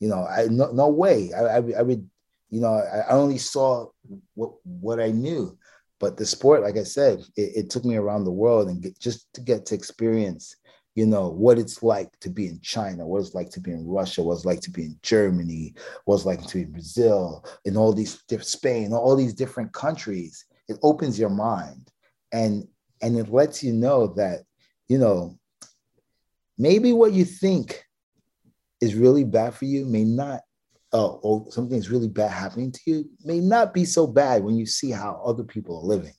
You know, I no, no way. I, I, I would, you know, I, I only saw what what I knew. But the sport, like I said, it, it took me around the world and get, just to get to experience you know what it's like to be in China, what it's like to be in Russia, what it's like to be in Germany, what it's like to be in Brazil, in all these Spain, all these different countries. It opens your mind, and and it lets you know that you know maybe what you think is really bad for you may not uh, or something's really bad happening to you may not be so bad when you see how other people are living.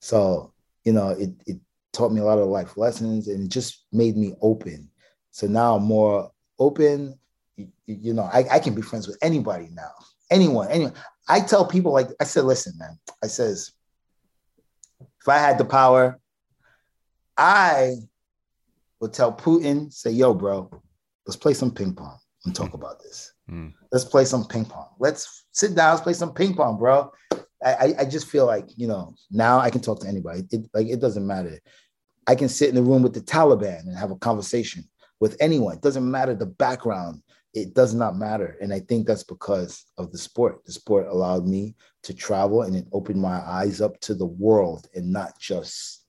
So you know it it taught me a lot of life lessons and it just made me open. So now I'm more open. You, you know, I, I can be friends with anybody now. Anyone, anyone. I tell people like I said, listen, man. I says, if I had the power, I would tell Putin, say, yo, bro, let's play some ping pong and talk about this. Mm. Let's play some ping pong. Let's sit down, let's play some ping pong, bro. I, I just feel like, you know, now I can talk to anybody. It, like it doesn't matter. I can sit in the room with the Taliban and have a conversation with anyone. It doesn't matter the background. It does not matter. And I think that's because of the sport. The sport allowed me to travel and it opened my eyes up to the world and not just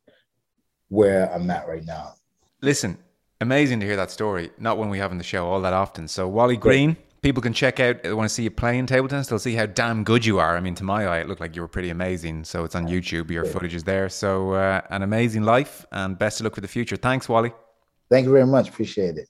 where I'm at right now. Listen, amazing to hear that story. Not when we have on the show all that often. So, Wally Green, people can check out, they want to see you playing table tennis. They'll see how damn good you are. I mean, to my eye, it looked like you were pretty amazing. So, it's on YouTube. Your footage is there. So, uh, an amazing life and best of luck for the future. Thanks, Wally. Thank you very much. Appreciate it.